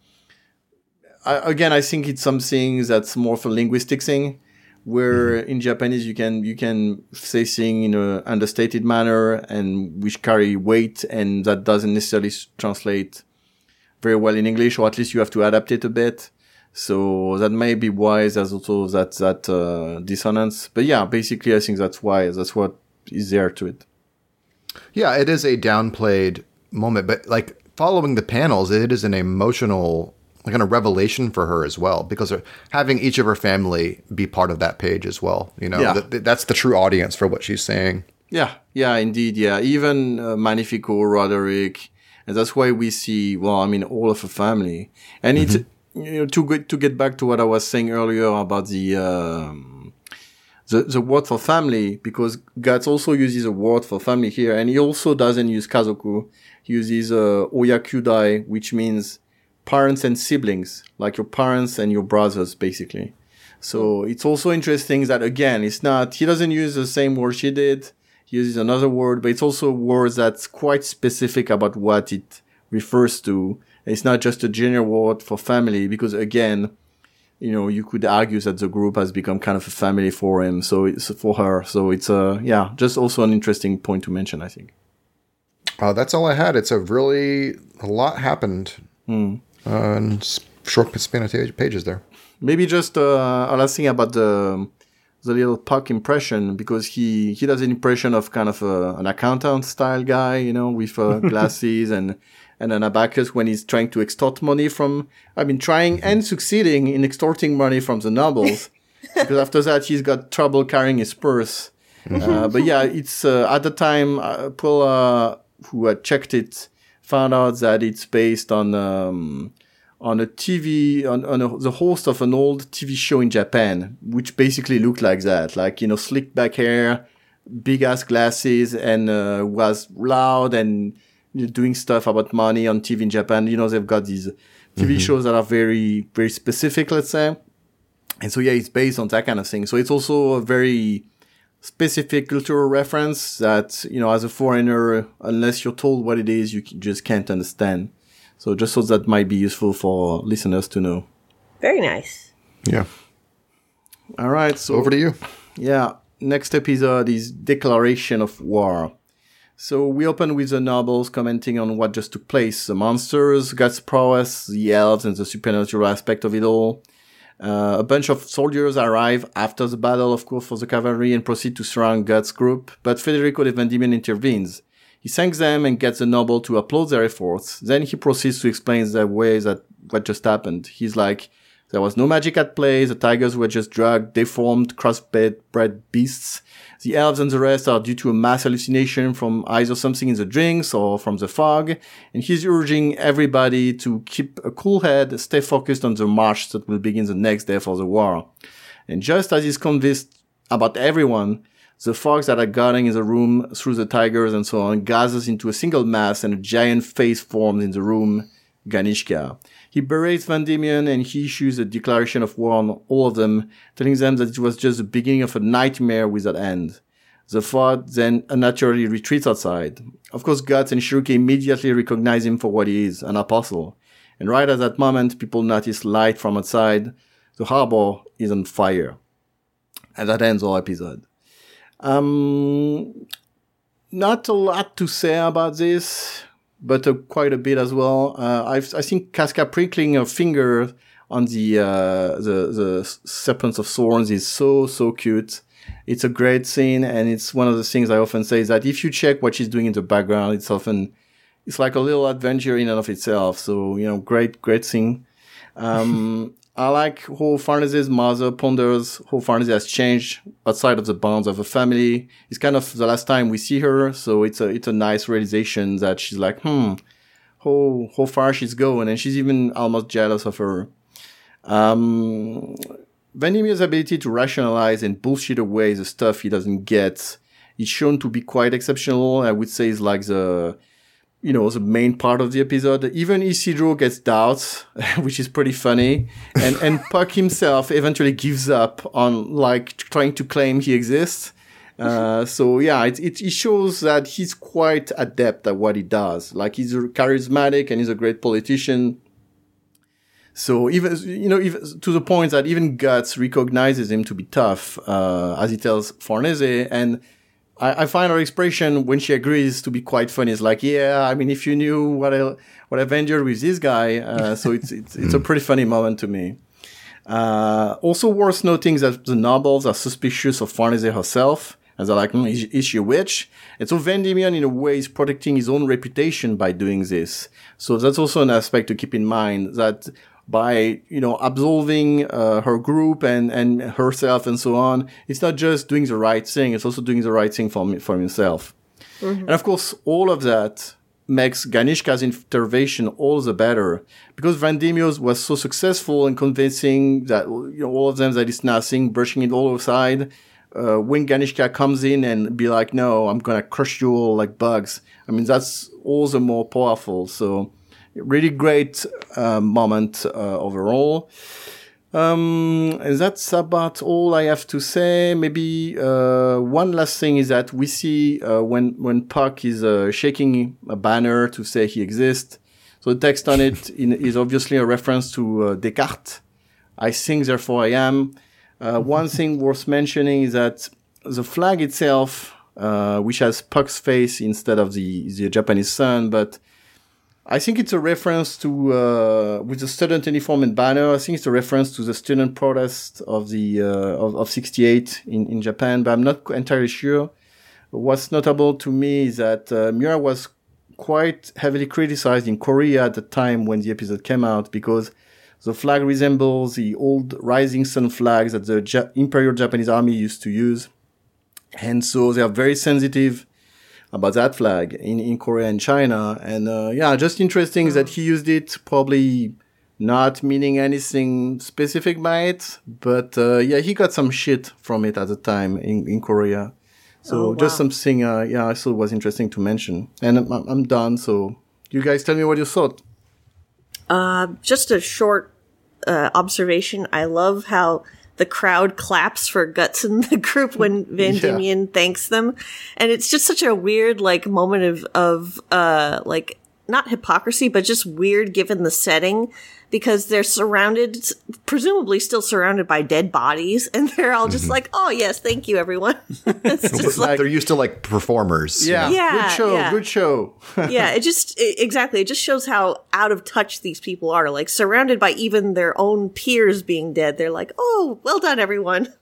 I, again, I think it's something that's more of a linguistic thing, where in Japanese you can you can say things in an understated manner and which carry weight, and that doesn't necessarily translate very well in English, or at least you have to adapt it a bit. So that may be why there's also that that uh, dissonance. But yeah, basically, I think that's why that's what is there to it. Yeah, it is a downplayed moment, but like following the panels, it is an emotional, kind of revelation for her as well, because having each of her family be part of that page as well. You know, Yeah. that, that's the true audience for what she's saying. Yeah, yeah, indeed, yeah. Even uh, Magnifico, Roderick, and that's why we see. Well, I mean, all of her family, and it's you know to get to get back to what I was saying earlier about the um, the the word for family, because Guts also uses a word for family here, and he also doesn't use kazoku. He uses uh, oyakyudai, which means parents and siblings, like your parents and your brothers, basically. So it's also interesting that again, it's not, he doesn't use the same word she did. He uses another word, but it's also a word that's quite specific about what it refers to. It's not just a general word for family because again, you know, you could argue that the group has become kind of a family for him. So it's for her. So it's a, yeah, just also an interesting point to mention, I think. Uh, that's all I had. It's a really a lot happened uh, s- short span of pages there. Maybe just uh, a last thing about the the little Puck impression because he he does an impression of kind of a, an accountant style guy, you know, with uh, glasses and and an abacus when he's trying to extort money from. I mean, trying and succeeding in extorting money from the nobles. because after that, he's got trouble carrying his purse. Uh, but yeah, it's uh, at the time uh, uh, who had checked it, found out that it's based on. Um, on a TV, on, on a, the host of an old TV show in Japan, which basically looked like that, like, you know, slick back hair, big ass glasses, and uh, was loud and you know, doing stuff about money on TV in Japan. You know, they've got these TV shows that are very, very specific, let's say. And so, yeah, it's based on that kind of thing. So it's also a very specific cultural reference that, you know, as a foreigner, unless you're told what it is, you just can't understand. So just so that might be useful for listeners to know. Very nice. Yeah. All right. So Over to you. yeah, next episode is uh, Declaration of War. So we open with the nobles commenting on what just took place, the monsters, Guts' prowess, the elves, and the supernatural aspect of it all. Uh, a bunch of soldiers arrive after the battle, of course, for the cavalry and proceed to surround Guts' group, but Federico de Vandimion intervenes. He thanks them and gets the noble to applaud their efforts. Then he proceeds to explain the way that what just happened. He's like, there was no magic at play. The tigers were just drugged, deformed, crossbred bred beasts. The elves and the rest are due to a mass hallucination from either something in the drinks or from the fog. And he's urging everybody to keep a cool head, stay focused on the march that will begin the next day for the war. And just as he's convinced about everyone, the fogs that are guarding in the room through the tigers and so on gathers into a single mass and a giant face forms in the room, Ganishka. He berates Vandimion and he issues a declaration of war on all of them, telling them that it was just the beginning of a nightmare without end. The then unnaturally retreats outside. Of course, Guts and Shirke immediately recognize him for what he is, an apostle. And right at that moment, people notice light from outside. The harbor is on fire. And that ends our episode. Um, not a lot to say about this, but uh, quite a bit as well. Uh, I think Casca prickling her finger on the, uh, the, the serpents of thorns is so, so cute. It's a great scene. And it's one of the things I often say is that if you check what she's doing in the background, it's often, it's like a little adventure in and of itself. So, you know, great, great scene. Um, I like how Farnese's mother ponders how Farnese has changed outside of the bounds of a family. It's kind of the last time we see her, so it's a it's a nice realization that she's like, hmm, how how far she's going, and she's even almost jealous of her. Um, Vandimion's ability to rationalize and bullshit away the stuff he doesn't get is shown to be quite exceptional. I would say is like the you know, the main part of the episode. Even Isidro gets doubts, which is pretty funny. And, and Puck himself eventually gives up on like trying to claim he exists. Uh, so yeah, it, it, it shows that he's quite adept at what he does. Like he's charismatic and he's a great politician. So even, you know, even to the point that even Guts recognizes him to be tough, uh, as he tells Farnese and, I, I, find her expression when she agrees to be quite funny. It's like, yeah, I mean, if you knew what I what I've endured with this guy, uh, so it's it's it's a pretty funny moment to me. Uh, also worth noting that the nobles are suspicious of Farnese herself, and they're like, mm, is, is, she a witch? And so Vandimion, in a way, is protecting his own reputation by doing this. So that's also an aspect to keep in mind that by you know absolving uh, her group and and herself and so on. It's not just doing the right thing; it's also doing the right thing for for himself. Mm-hmm. And of course, all of that makes Ganishka's intervention all the better because Vandimion was so successful in convincing that you know all of them that it's nothing, brushing it all aside. Uh, when Ganishka comes in and be like, "No, I'm gonna crush you all like bugs," I mean that's all the more powerful. So really great uh, moment uh, overall. Um, and that's about all I have to say. Maybe uh, one last thing is that we see uh, when when Puck is uh, shaking a banner to say he exists. So the text on it in, is obviously a reference to uh, Descartes. I think, therefore I am. one thing worth mentioning is that the flag itself, which has Puck's face instead of the the Japanese sun, but I think it's a reference to uh, with the student uniform and banner. I think it's a reference to the student protest of the uh, of, of '68 in, in Japan, but I'm not entirely sure. What's notable to me is that uh, Miura was quite heavily criticized in Korea at the time when the episode came out because the flag resembles the old rising sun flags that the ja- Imperial Japanese Army used to use, and so they are very sensitive about that flag in, in Korea and China. And uh, yeah, just interesting that he used it probably not meaning anything specific by it, but uh, yeah, he got some shit from it at the time in, in Korea. So oh, wow. just something, uh, yeah, I thought was interesting to mention. And I'm, I'm done. So you guys tell me what you thought. Uh, just a short uh, observation. I love how the crowd claps for Guts and the group when Van yeah. thanks them. And it's just such a weird, like, moment of, of, uh, like, not hypocrisy, but just weird given the setting because they're surrounded, presumably still surrounded by dead bodies, and they're all just mm-hmm. like, "Oh yes, thank you, everyone." it's just like they're used to like performers. Yeah, yeah, good show, yeah. good show. yeah, it just it, exactly. It just shows how out of touch these people are. Like surrounded by even their own peers being dead, they're like, "Oh, well done, everyone."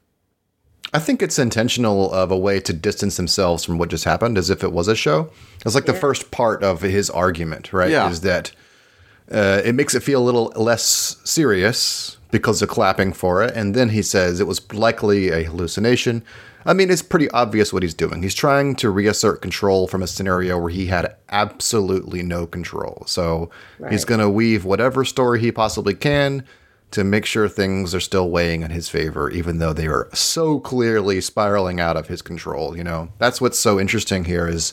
I think it's intentional of a way to distance themselves from what just happened, as if it was a show. It's like yeah. the first part of his argument, right? Yeah. Is that uh, it makes it feel a little less serious because of clapping for it, and then he says it was likely a hallucination. I mean, it's pretty obvious what he's doing. He's trying to reassert control from a scenario where he had absolutely no control. So right. he's going to weave whatever story he possibly can to make sure things are still weighing in his favor, even though they are so clearly spiraling out of his control. You know, that's what's so interesting here is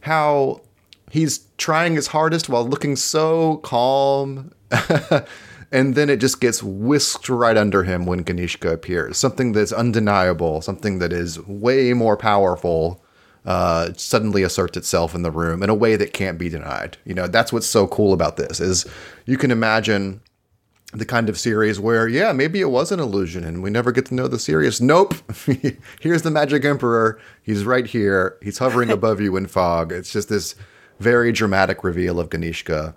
how he's trying his hardest while looking so calm. and then it just gets whisked right under him when Ganishka appears. Something that's undeniable, something that is way more powerful uh, suddenly asserts itself in the room in a way that can't be denied. You know, that's what's so cool about this is you can imagine the kind of series where, yeah, maybe it was an illusion and we never get to know the serious. Nope. Here's the Magic Emperor. He's right here. He's hovering above you in fog. It's just this very dramatic reveal of Ganishka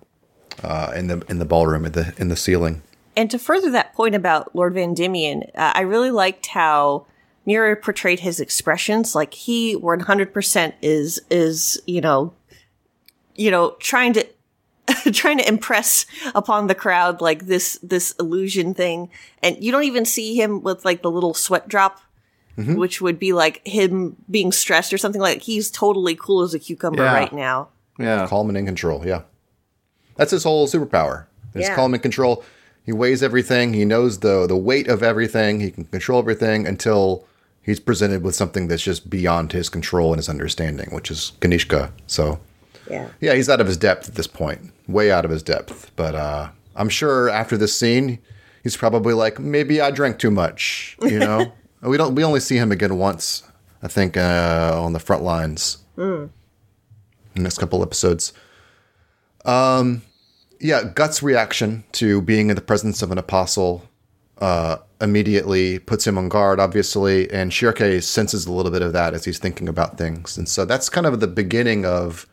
uh, in the in the ballroom in the in the ceiling. And to further that point about Lord Vandimion, uh, I really liked how Miura portrayed his expressions. Like he 100% is, is, you know, you know, trying to, trying to impress upon the crowd, like this, this illusion thing. And you don't even see him with like the little sweat drop, mm-hmm. which would be like him being stressed or something like he's totally cool as a cucumber yeah. right now. Yeah. Calm and in control. Yeah. That's his whole superpower. His yeah. calm and control. He weighs everything. He knows the the weight of everything. He can control everything until he's presented with something that's just beyond his control and his understanding, which is Ganishka. So, yeah, yeah, he's out of his depth at this point, way out of his depth. But uh, I'm sure after this scene, he's probably like, maybe I drank too much. You know, we don't. We only see him again once, I think, uh, on the front lines. Mm. Next couple episodes. Um, yeah, Guts' reaction to being in the presence of an apostle uh, immediately puts him on guard, obviously, and Shirke senses a little bit of that as he's thinking about things. And so that's kind of the beginning of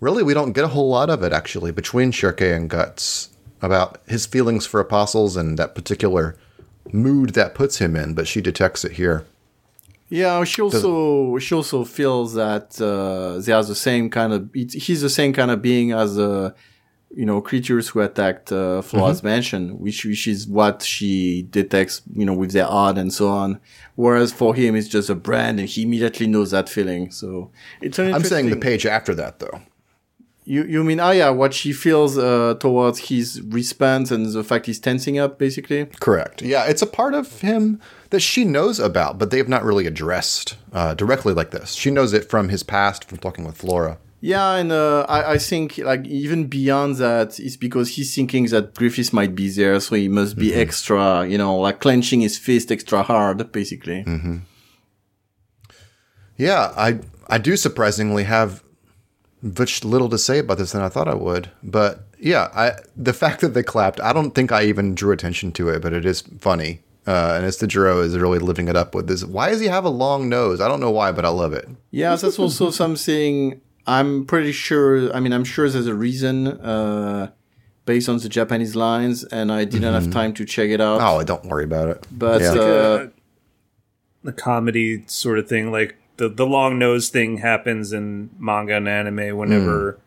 really, we don't get a whole lot of it actually between Shirke and Guts about his feelings for apostles and that particular mood that puts him in, but she detects it here. Yeah, she also she also feels that uh, they are the same kind of. He's the same kind of being as a you know, creatures who attacked uh, Flora's mm-hmm. mansion, which which is what she detects, you know, with their art and so on. Whereas for him, it's just a brand, and he immediately knows that feeling. So it's an. I'm saying the page after that, though. You you mean Aya what she feels uh, towards his response and the fact he's tensing up, basically. Correct. Yeah, it's a part of him that she knows about, but they have not really addressed uh, directly like this. She knows it from his past, from talking with Flora. Yeah, and uh, I, I think like even beyond that, it's because he's thinking that Griffiths might be there, so he must be mm-hmm. extra, you know, like clenching his fist extra hard, basically. Mm-hmm. Yeah, I I do surprisingly have much little to say about this than I thought I would, but yeah, I the fact that they clapped, I don't think I even drew attention to it, but it is funny. Uh, and Isidro is really living it up with this. Why does he have a long nose? I don't know why, but I love it. Yeah, that's also something I'm pretty sure. I mean, I'm sure there's a reason uh, based on the Japanese lines, and I didn't mm-hmm. have time to check it out. Oh, don't worry about it. But yeah. uh, the comedy sort of thing, like the the long nose thing, happens in manga and anime whenever. Mm.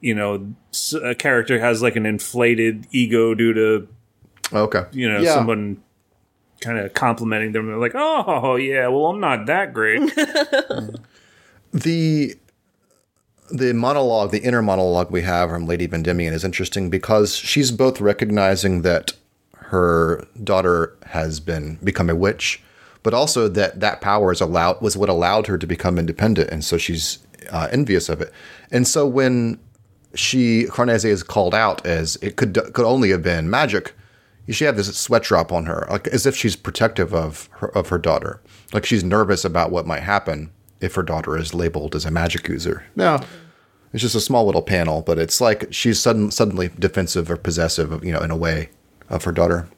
You know, a character has like an inflated ego due to, okay, you know, yeah. someone kind of complimenting them. They're like, "Oh, yeah, well, I'm not that great." the the monologue, the inner monologue we have from Lady Vandimion is interesting because she's both recognizing that her daughter has been become a witch, but also that that power is allowed was what allowed her to become independent, and so she's uh, envious of it. And so when she Farnese is called out as it could could only have been magic, she had this sweat drop on her, like as if she's protective of her, of her daughter, like she's nervous about what might happen if her daughter is labeled as a magic user. Now, It's just a small little panel, but it's like she's sudden, suddenly defensive or possessive, you know, in a way, of her daughter.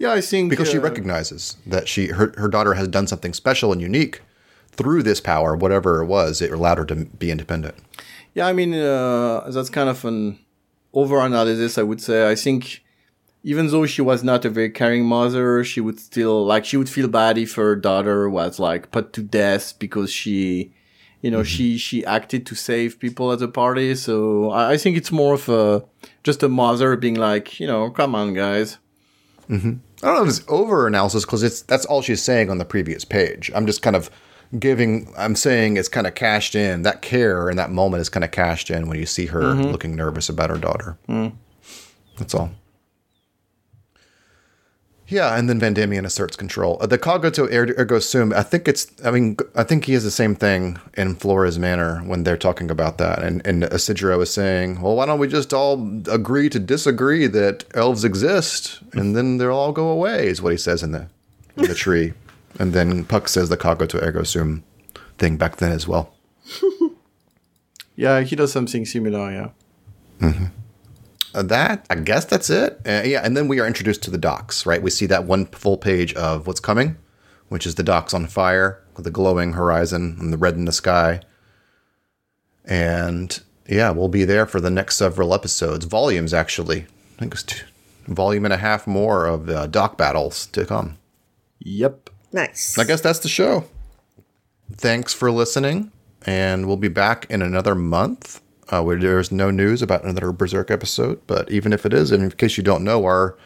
Yeah, I think because uh, she recognizes that she her her daughter has done something special and unique through this power, whatever it was. It allowed her to be independent. Yeah, I mean uh, that's kind of an over analysis, I would say. I think even though she was not a very caring mother, she would still like she would feel bad if her daughter was like put to death because she, you know, mm-hmm. she she acted to save people at the party. So I, I, think it's more of a just a mother being like, you know, come on, guys. Mm-hmm. I don't know if it's over analysis because it's that's all she's saying on the previous page. I'm just kind of giving. I'm saying it's kind of cashed in. That care in that moment is kind of cashed in when you see her mm-hmm. looking nervous about her daughter. Mm. That's all. Yeah, and then Vandimion asserts control. Uh, the cogito er, ergo sum, I think it's, I mean, I think he has the same thing in Flora's manor when they're talking about that. And, and Isidro is saying, well, why don't we just all agree to disagree that elves exist and then they'll all go away, is what he says in the, in the tree. And then Puck says the cogito ergo sum thing back then as well. Yeah, he does something similar. Yeah. Uh, that I guess that's it. Uh, yeah, and then we are introduced to the docks. Right, we see that one full page of what's coming, which is the docks on fire with the glowing horizon and the red in the sky. And yeah, we'll be there for the next several episodes, volumes actually. I think it's two, volume and a half more of uh, dock battles to come. Yep. Nice. I guess that's the show. Thanks for listening, and we'll be back in another month. Uh, where there's no news about another Berserk episode, but even if it is, and in case you don't know, our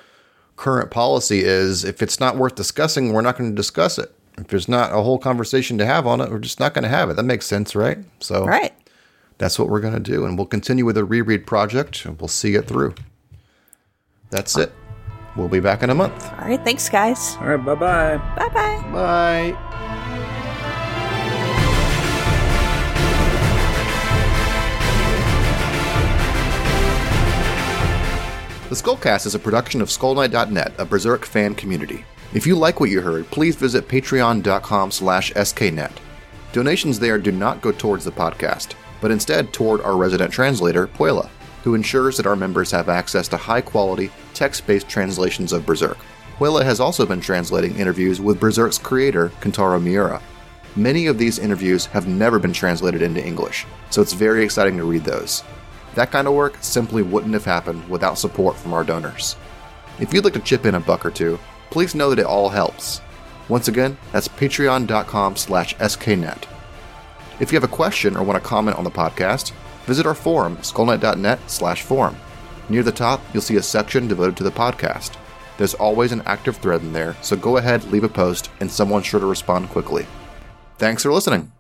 current policy is if it's not worth discussing, we're not going to discuss it. If there's not a whole conversation to have on it, we're just not going to have it. That makes sense, right? So right. that's what we're going to do, and we'll continue with the reread project, and we'll see it through. That's it. We'll be back in a month. All right. Thanks, guys. All right, bye bye. Bye bye. Bye. The Skullcast is a production of Skullknight.net, a Berserk fan community. If you like what you heard, please visit patreon.com slash sknet. Donations there do not go towards the podcast, but instead toward our resident translator, Puela, who ensures that our members have access to high-quality, text-based translations of Berserk. Puela has also been translating interviews with Berserk's creator, Kentaro Miura. Many of these interviews have never been translated into English, so it's very exciting to read those. That kind of work simply wouldn't have happened without support from our donors. If you'd like to chip in a buck or two, please know that it all helps. Once again, that's patreon.com slash sknet. If you have a question or want to comment on the podcast, visit our forum, skullknight.net slash forum. Near the top, you'll see a section devoted to the podcast. There's always an active thread in there, so go ahead, leave a post, and someone's sure to respond quickly. Thanks for listening.